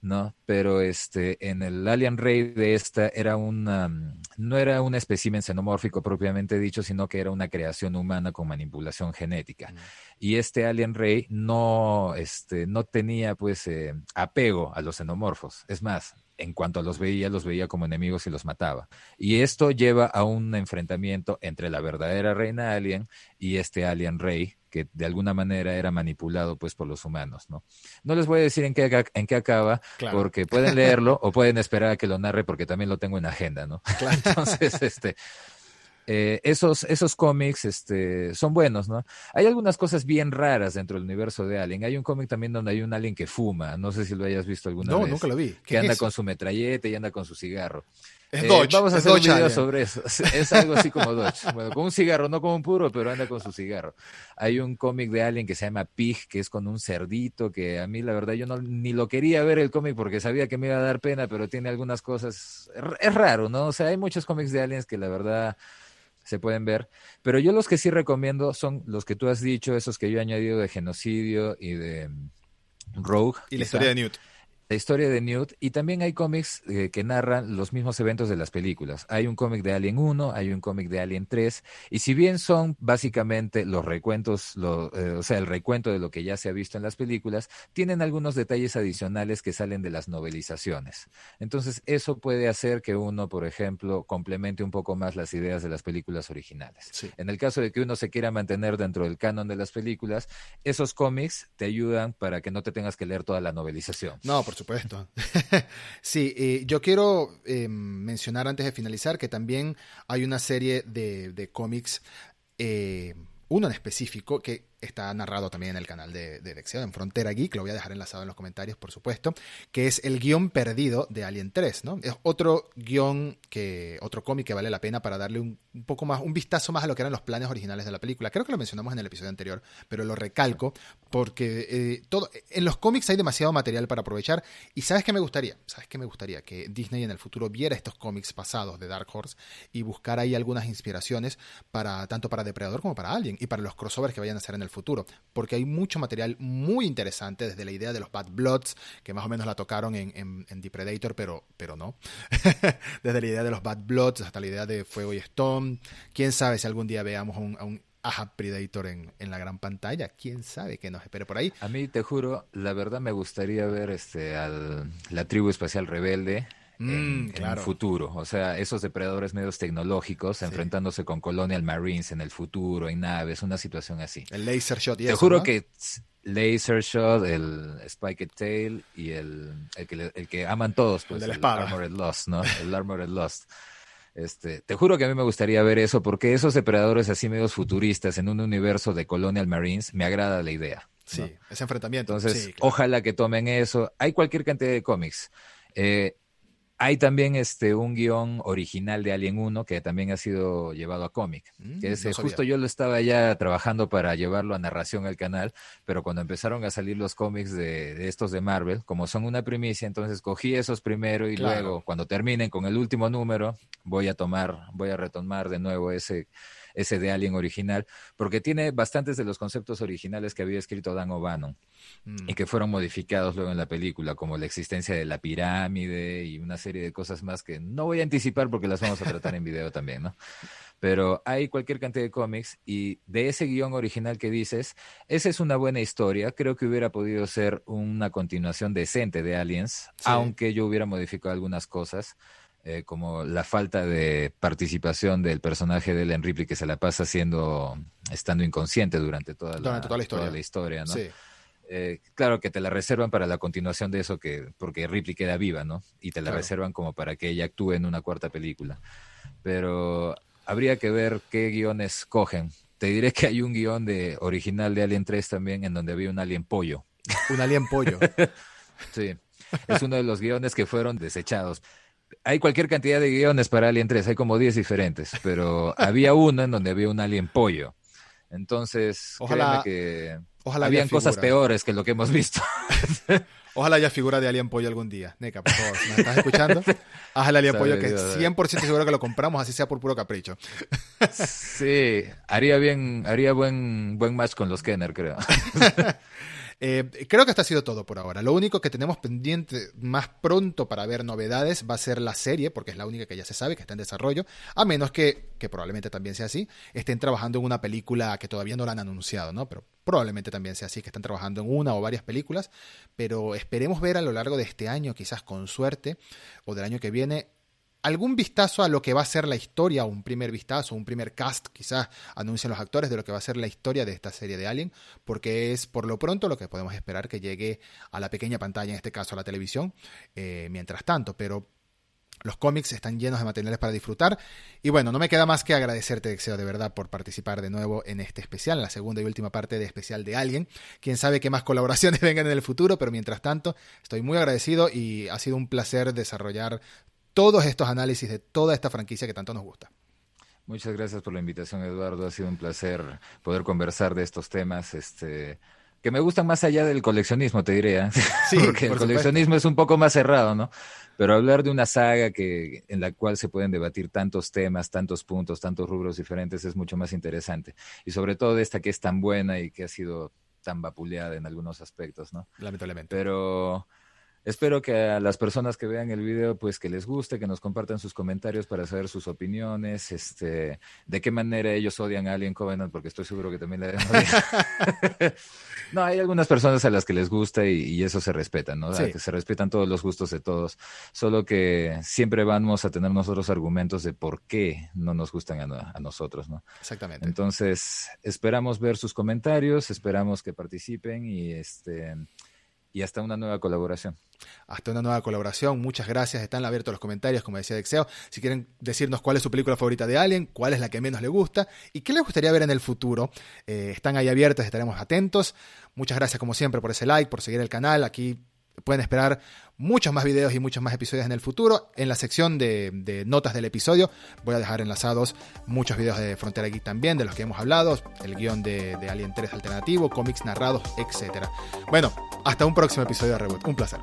¿No? Pero este, en el Alien Rey de esta era una, no era un espécimen xenomórfico propiamente dicho, sino que era una creación humana con manipulación genética. Mm. Y este Alien Rey no, este, no tenía pues eh, apego a los xenomorfos. Es más, en cuanto los veía, los veía como enemigos y los mataba. Y esto lleva a un enfrentamiento entre la verdadera reina alien y este alien rey, que de alguna manera era manipulado pues por los humanos, ¿no? No les voy a decir en qué, en qué acaba, porque pueden leerlo o pueden esperar a que lo narre porque también lo tengo en agenda, ¿no? Entonces, este, eh, esos, esos cómics este, son buenos, ¿no? Hay algunas cosas bien raras dentro del universo de Alien. Hay un cómic también donde hay un alien que fuma, no sé si lo hayas visto alguna vez. No, nunca lo vi. Que anda con su metralleta y anda con su cigarro. Es eh, Dodge, vamos a hacer un video sobre eso. Es algo así como Dodge. Bueno, con un cigarro, no como un puro, pero anda con su cigarro. Hay un cómic de Alien que se llama Pig, que es con un cerdito, que a mí la verdad yo no ni lo quería ver el cómic porque sabía que me iba a dar pena, pero tiene algunas cosas. Es raro, ¿no? O sea, hay muchos cómics de aliens que la verdad se pueden ver. Pero yo los que sí recomiendo son los que tú has dicho, esos que yo he añadido de genocidio y de mm, Rogue. Y la historia de Newt la historia de Newt y también hay cómics eh, que narran los mismos eventos de las películas. Hay un cómic de Alien 1, hay un cómic de Alien 3 y si bien son básicamente los recuentos, eh, o sea, el recuento de lo que ya se ha visto en las películas, tienen algunos detalles adicionales que salen de las novelizaciones. Entonces, eso puede hacer que uno, por ejemplo, complemente un poco más las ideas de las películas originales. En el caso de que uno se quiera mantener dentro del canon de las películas, esos cómics te ayudan para que no te tengas que leer toda la novelización. No, por supuesto. sí, eh, yo quiero em, mencionar antes de finalizar que también hay una serie de, de cómics, eh, uno en específico, que está narrado también en el canal de, de en Frontera Geek, lo voy a dejar enlazado en los comentarios, por supuesto, que es el guion perdido de Alien 3, ¿no? Es otro guion, que, otro cómic que vale la pena para darle un, poco más, un vistazo más a lo que eran los planes originales de la película. Creo que lo mencionamos en el episodio anterior, pero lo recalco, porque eh, todo, en los cómics hay demasiado material para aprovechar, y ¿sabes qué me gustaría? ¿Sabes qué me gustaría? Que Disney en el futuro viera estos cómics pasados de Dark Horse y buscara ahí algunas inspiraciones para, tanto para Depredador como para Alien, y para los crossovers que vayan a hacer en el futuro, porque hay mucho material muy interesante, desde la idea de los Bad Bloods, que más o menos la tocaron en, en, The Predator, pero, pero no. desde la idea de los Bad Bloods hasta la idea de Fuego y Stone. Quién sabe si algún día veamos un, a un Predator en, en, la gran pantalla. Quién sabe que nos espere por ahí. A mí, te juro, la verdad me gustaría ver este la tribu espacial rebelde en, el mm, futuro. O sea, esos depredadores medios tecnológicos enfrentándose con Colonial Marines en el futuro, en naves, una situación así. El Laser Shot y Te juro que Laser Shot, el Spiked Tail y el, el, que, el que aman todos, pues, el, Armored Lost, ¿no? El Armored Lost. Este, te juro que a mí me gustaría ver eso porque esos depredadores así medios futuristas en un universo de Colonial Marines me agrada la idea. Sí, ese enfrentamiento. Entonces, ojalá que tomen eso. Hay cualquier cantidad de cómics. Eh, hay también este un guion original de Alien 1 que también ha sido llevado a cómic. Mm, que justo yo lo estaba ya trabajando para llevarlo a narración al canal, pero cuando empezaron a salir los cómics de, estos de Marvel, como son una primicia, entonces cogí esos primero y luego cuando terminen con el último número, voy a tomar, voy a retomar de nuevo ese ese de Alien original, porque tiene bastantes de los conceptos originales que había escrito Dan O'Bannon y mm. que fueron modificados luego en la película, como la existencia de la pirámide y una serie de cosas más que no voy a anticipar porque las vamos a tratar en video también, ¿no? Pero hay cualquier cantidad de cómics y de ese guion original que dices, esa es una buena historia. Creo que hubiera podido ser una continuación decente de Aliens, aunque yo hubiera modificado algunas cosas. Eh, como la falta de participación del personaje de Ellen Ripley que se la pasa siendo, estando inconsciente durante toda la, toda la historia, toda la historia ¿no? Sí. Eh, claro que te la reservan para la continuación de eso, que porque Ripley queda viva, ¿no? Y te la reservan como para que ella actúe en una cuarta película. Pero habría que ver qué guiones cogen. Te diré que hay un guion de original de Alien 3 también en donde había un alien pollo. Un alien pollo. sí. Es uno de los guiones que fueron desechados. Hay cualquier cantidad de guiones para Alien 3, hay como 10 diferentes, pero había uno en donde había un alien pollo. Entonces, Ojalá... que Ojalá Habían cosas peores que lo que hemos visto. Ojalá haya figura de Alien Pollo algún día. Neca, por favor, ¿me estás escuchando? Haz el Alien Pollo que 100% seguro que lo compramos, así sea por puro capricho. sí, haría bien, haría buen, buen match con los Kenner, creo. Eh, creo que esto ha sido todo por ahora. Lo único que tenemos pendiente más pronto para ver novedades va a ser la serie, porque es la única que ya se sabe que está en desarrollo, a menos que, que probablemente también sea así, estén trabajando en una película que todavía no la han anunciado, ¿no? Pero probablemente también sea así, que están trabajando en una o varias películas, pero esperemos ver a lo largo de este año, quizás con suerte, o del año que viene, algún vistazo a lo que va a ser la historia, un primer vistazo, un primer cast, quizás anuncian los actores de lo que va a ser la historia de esta serie de Alien, porque es por lo pronto lo que podemos esperar que llegue a la pequeña pantalla, en este caso a la televisión, eh, mientras tanto, pero los cómics están llenos de materiales para disfrutar. Y bueno, no me queda más que agradecerte, Deseo, de verdad, por participar de nuevo en este especial, en la segunda y última parte de especial de Alien. Quién sabe qué más colaboraciones vengan en el futuro, pero mientras tanto, estoy muy agradecido y ha sido un placer desarrollar todos estos análisis de toda esta franquicia que tanto nos gusta. Muchas gracias por la invitación, Eduardo. Ha sido un placer poder conversar de estos temas. Este, que me gustan más allá del coleccionismo, te diría. Sí, Porque el coleccionismo es un poco más cerrado, ¿no? Pero hablar de una saga que, en la cual se pueden debatir tantos temas, tantos puntos, tantos rubros diferentes es mucho más interesante. Y sobre todo de esta que es tan buena y que ha sido tan vapuleada en algunos aspectos, ¿no? Lamentablemente. Pero Espero que a las personas que vean el video, pues que les guste, que nos compartan sus comentarios para saber sus opiniones, este, de qué manera ellos odian a Alien Covenant, porque estoy seguro que también le deben no, hay algunas personas a las que les gusta y, eso se respeta, ¿no? Que se respetan todos los gustos de todos, solo que siempre vamos a tener nosotros argumentos de por qué no nos gustan a, a nosotros, ¿no? Exactamente. Entonces, esperamos ver sus comentarios, esperamos que participen y este y hasta una nueva colaboración. Hasta una nueva colaboración. Muchas gracias. Están abiertos los comentarios, como decía Dexeo. Si quieren decirnos cuál es su película favorita de Alien, cuál es la que menos le gusta y qué les gustaría ver en el futuro, eh, están ahí abiertos, estaremos atentos. Muchas gracias, como siempre, por ese like, por seguir el canal. Aquí pueden esperar muchos más videos y muchos más episodios en el futuro. En la sección de, notas del episodio voy a dejar enlazados muchos videos de Frontera Geek también, de los que hemos hablado, el guion de, de Alien 3 alternativo, cómics narrados, etc. Bueno, hasta un próximo episodio de Reboot. Un placer.